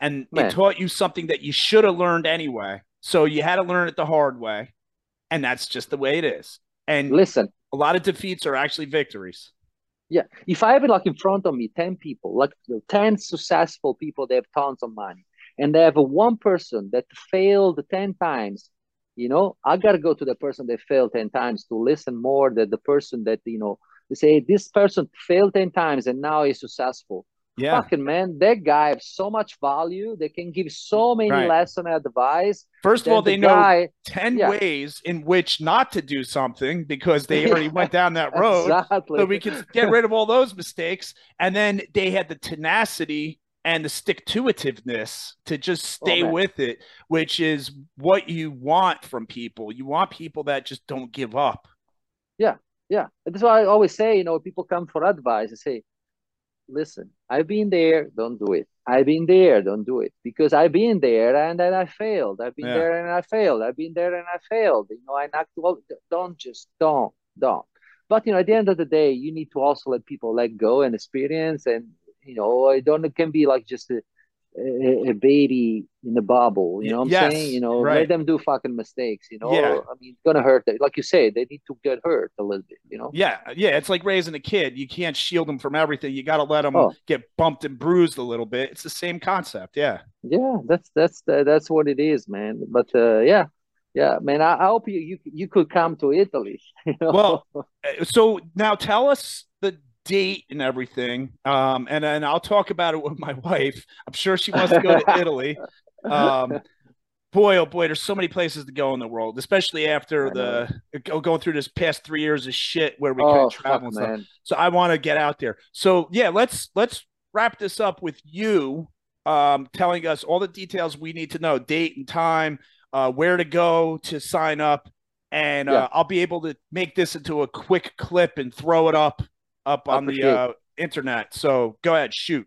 and Man. it taught you something that you should have learned anyway. So you had to learn it the hard way, and that's just the way it is. And listen, a lot of defeats are actually victories. Yeah. If I have like in front of me 10 people, like 10 successful people, they have tons of money, and they have one person that failed 10 times, you know, I got to go to the person that failed 10 times to listen more than the person that, you know, they say this person failed 10 times and now he's successful yeah. fucking man, that guy has so much value. They can give so many right. lesson advice. First of all, they the know 10 yeah. ways in which not to do something because they already went down that road. Exactly. So we can get rid of all those mistakes. And then they had the tenacity and the stick to itiveness to just oh, stay oh, with it, which is what you want from people. You want people that just don't give up. Yeah. Yeah. That's why I always say, you know, people come for advice and say, listen, I've been there, don't do it. I've been there, don't do it. Because I've been there and then I failed. I've been yeah. there and I failed. I've been there and I failed. You know, I knocked well, don't just don't, don't. But you know, at the end of the day, you need to also let people let go and experience and you know, it don't it can be like just a a, a, baby in a bubble. You know what I'm yes, saying? You know, right. let them do fucking mistakes. You know, yeah. I mean, it's gonna hurt. Them. Like you say, they need to get hurt a little bit. You know? Yeah, yeah. It's like raising a kid. You can't shield them from everything. You got to let them oh. get bumped and bruised a little bit. It's the same concept. Yeah. Yeah, that's that's that's what it is, man. But uh, yeah, yeah, man. I, I, hope you you you could come to Italy. You know? Well, uh, so now tell us the date and everything. Um, and then I'll talk about it with my wife. I'm sure she wants to go to Italy. Um, boy, oh boy, there's so many places to go in the world, especially after the going through this past three years of shit where we oh, couldn't travel and stuff. So I want to get out there. So yeah, let's let's wrap this up with you um, telling us all the details we need to know, date and time, uh, where to go to sign up, and uh, I'll be able to make this into a quick clip and throw it up up on the uh, internet. So go ahead, shoot.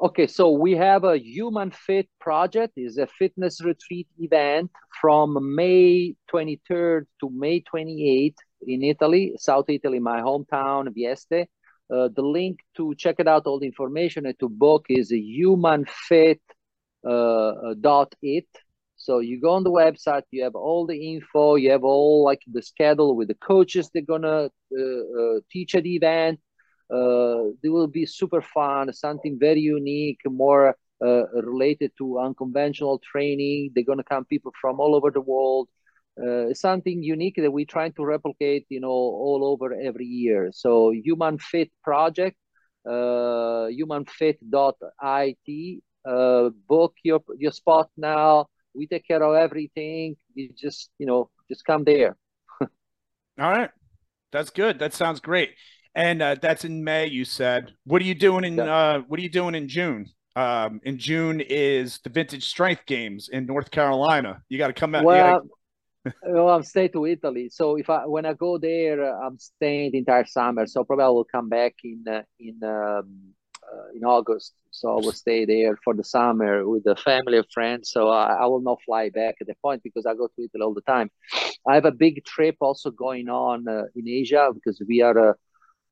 Okay, so we have a Human Fit project. is a fitness retreat event from May 23rd to May 28th in Italy, South Italy, my hometown, Vieste. Uh, the link to check it out, all the information and to book is humanfit uh, dot it. So you go on the website, you have all the info, you have all like the schedule with the coaches they're gonna uh, uh, teach at the event. Uh, they will be super fun, something very unique, more uh, related to unconventional training. They're gonna come people from all over the world. Uh, something unique that we're trying to replicate, you know, all over every year. So Human Fit Project, uh, humanfit.it. Uh, book your your spot now we take care of everything. You just, you know, just come there. All right. That's good. That sounds great. And uh, that's in May, you said. What are you doing in yeah. uh, what are you doing in June? Um, in June is the vintage strength games in North Carolina. You got to come out. Well, gotta... well, I'm staying to Italy. So if I when I go there, I'm staying the entire summer. So probably I will come back in uh, in um, uh, in August. So I will stay there for the summer with the family and friends. So I, I, will not fly back at the point because I go to Italy all the time. I have a big trip also going on uh, in Asia because we are. Uh,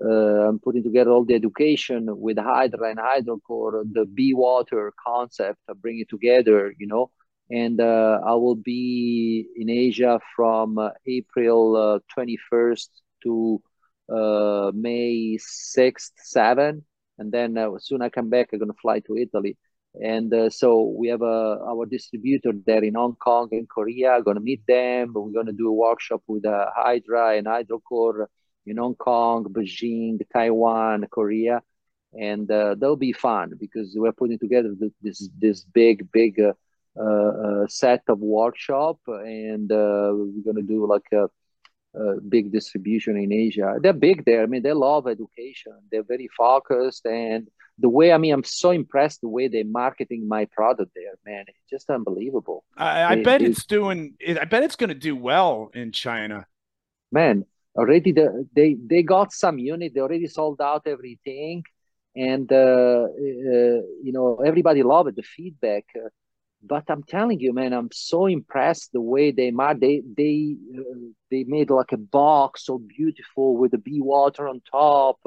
uh, I'm putting together all the education with Hydra and Hydrocore, the Be Water concept, I bring it together, you know. And uh, I will be in Asia from uh, April 21st to May 6th, 7th and then uh, soon I come back. I'm gonna fly to Italy, and uh, so we have a our distributor there in Hong Kong and Korea. To meet them. We're to do a workshop with uh, Hydra and Hydrocore in Hong Kong, Beijing, Taiwan, Korea, and uh, that'll be fun because we're putting together this this big big uh, uh, set of workshop, and uh, we're to do like a uh, big distribution in Asia. They're big there. I mean, they love education. They're very focused, and the way I mean, I'm so impressed the way they're marketing my product there, man. It's just unbelievable. I, I bet it's doing. I bet it's going to do well in China. Man, already the, they they got some unit. They already sold out everything, and uh, uh, you know everybody loved it. The feedback. But I'm telling you, man, I'm so impressed the way they made they they uh, they made like a box so beautiful with the Be Water on top.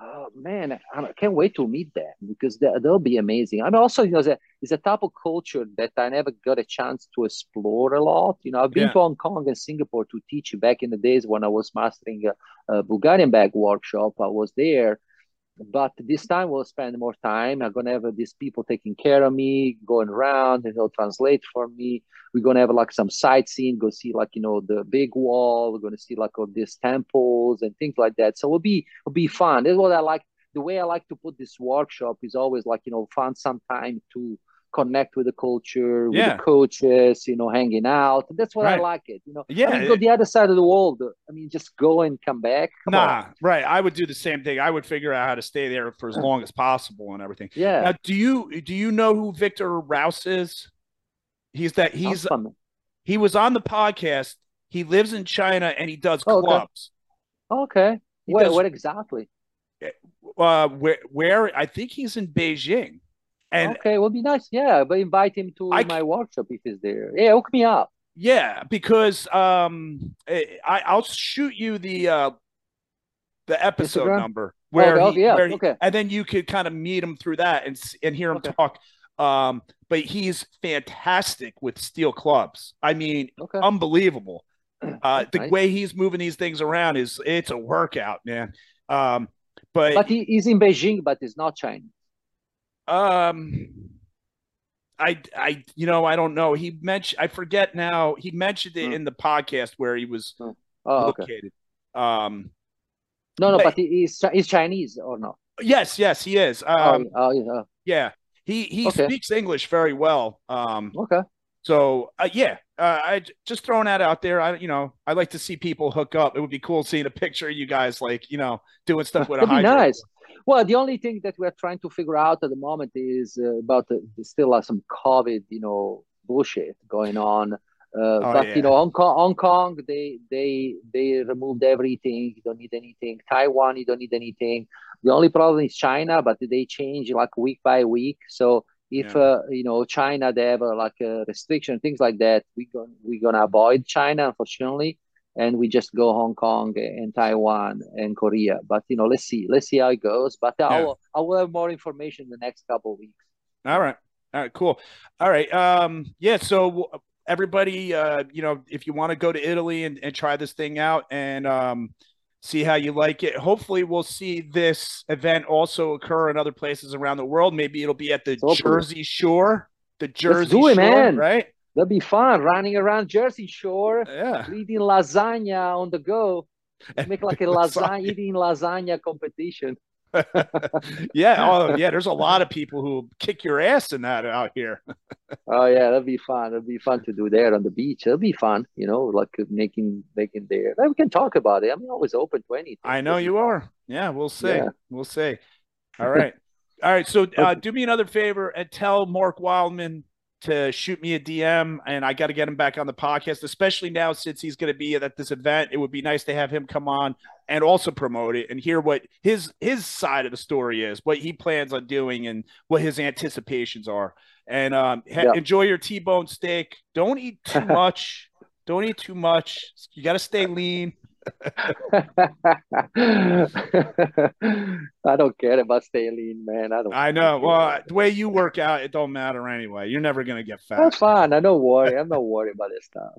Oh man, I can't wait to meet them because they, will be amazing. I'm also, you know, it's a, it's a type of culture that I never got a chance to explore a lot. You know, I've been yeah. to Hong Kong and Singapore to teach back in the days when I was mastering a, a Bulgarian bag workshop. I was there, but this time we'll spend more time. I'm gonna have these people taking care of me, going around, and they'll translate for me. We're gonna have like some sightseeing, go see like you know the big wall. We're gonna see like all these temples and things like that. So it'll be it'll be fun. That's what I like. The way I like to put this workshop is always like you know find some time to connect with the culture, with yeah. the coaches, you know, hanging out. That's what right. I like it. You know, yeah, I mean, go the other side of the world. I mean, just go and come back. Come nah, on. right. I would do the same thing. I would figure out how to stay there for as long as possible and everything. Yeah. Now, do you do you know who Victor Rouse is? He's that he's he was on the podcast. He lives in China and he does oh, clubs. Okay. okay. Where, does, what exactly? Uh, where where I think he's in Beijing. And okay, will be nice. Yeah, but invite him to I, my workshop if he's there. Yeah, hook me up. Yeah, because um, eh, I I'll shoot you the uh the episode Instagram? number where, oh, he, yeah, where he, okay. and then you could kind of meet him through that and and hear him okay. talk. Um, but he's fantastic with steel clubs. I mean, okay. unbelievable. Uh, the nice. way he's moving these things around is it's a workout, man. Um, but but he, he's in Beijing, but he's not Chinese. Um, I, I, you know, I don't know. He mentioned, I forget now. He mentioned it hmm. in the podcast where he was oh, oh located. Okay. Um, no, no, but, but he's he's Chinese or not? Yes, yes, he is. Oh, um, oh, yeah. yeah, he he okay. speaks English very well. Um, okay. So uh, yeah, uh, I just throwing that out there. I you know I like to see people hook up. It would be cool seeing a picture of you guys like you know doing stuff with That'd a nice. Well, the only thing that we're trying to figure out at the moment is uh, about the, still uh, some COVID, you know, bullshit going on. Uh, oh, but yeah. you know, Hong Kong, Hong Kong, they they they removed everything. You don't need anything. Taiwan, you don't need anything. The only problem is China, but they change like week by week. So if yeah. uh, you know China, they have uh, like a restriction, things like that. We going we're gonna avoid China, unfortunately and we just go Hong Kong and Taiwan and Korea. But you know, let's see, let's see how it goes. But yeah. I will I will have more information in the next couple of weeks. All right, all right, cool. All right, um, yeah. So everybody, uh, you know, if you want to go to Italy and, and try this thing out and um, see how you like it, hopefully we'll see this event also occur in other places around the world. Maybe it'll be at the Jersey Shore. The Jersey Shore, man. right? That'd be fun running around Jersey Shore, yeah. eating lasagna on the go. Make like a lasagna eating lasagna competition. yeah, oh yeah. There's a lot of people who kick your ass in that out here. oh yeah, that'd be fun. That'd be fun to do there on the beach. That'd be fun, you know, like making making there. We can talk about it. I'm always open to anything. I know you are. Yeah, we'll see. Yeah. We'll see. All right. All right. So uh, do me another favor and tell Mark Wildman to shoot me a DM and I got to get him back on the podcast, especially now since he's going to be at this event. It would be nice to have him come on and also promote it and hear what his his side of the story is, what he plans on doing and what his anticipations are. And um, ha- enjoy your T-bone steak. Don't eat too much. Don't eat too much. You got to stay lean. I don't care about staying lean, man. I don't. I know. Well, the way you work out, it don't matter anyway. You're never gonna get fat. That's fine. I don't worry. I'm not worried about this stuff.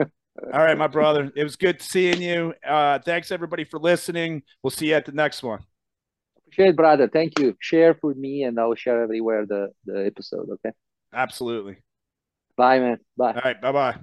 All right, my brother. It was good seeing you. Uh, thanks everybody for listening. We'll see you at the next one. Appreciate, it, brother. Thank you. Share with me, and I'll share everywhere the the episode. Okay. Absolutely. Bye, man. Bye. All right. Bye bye.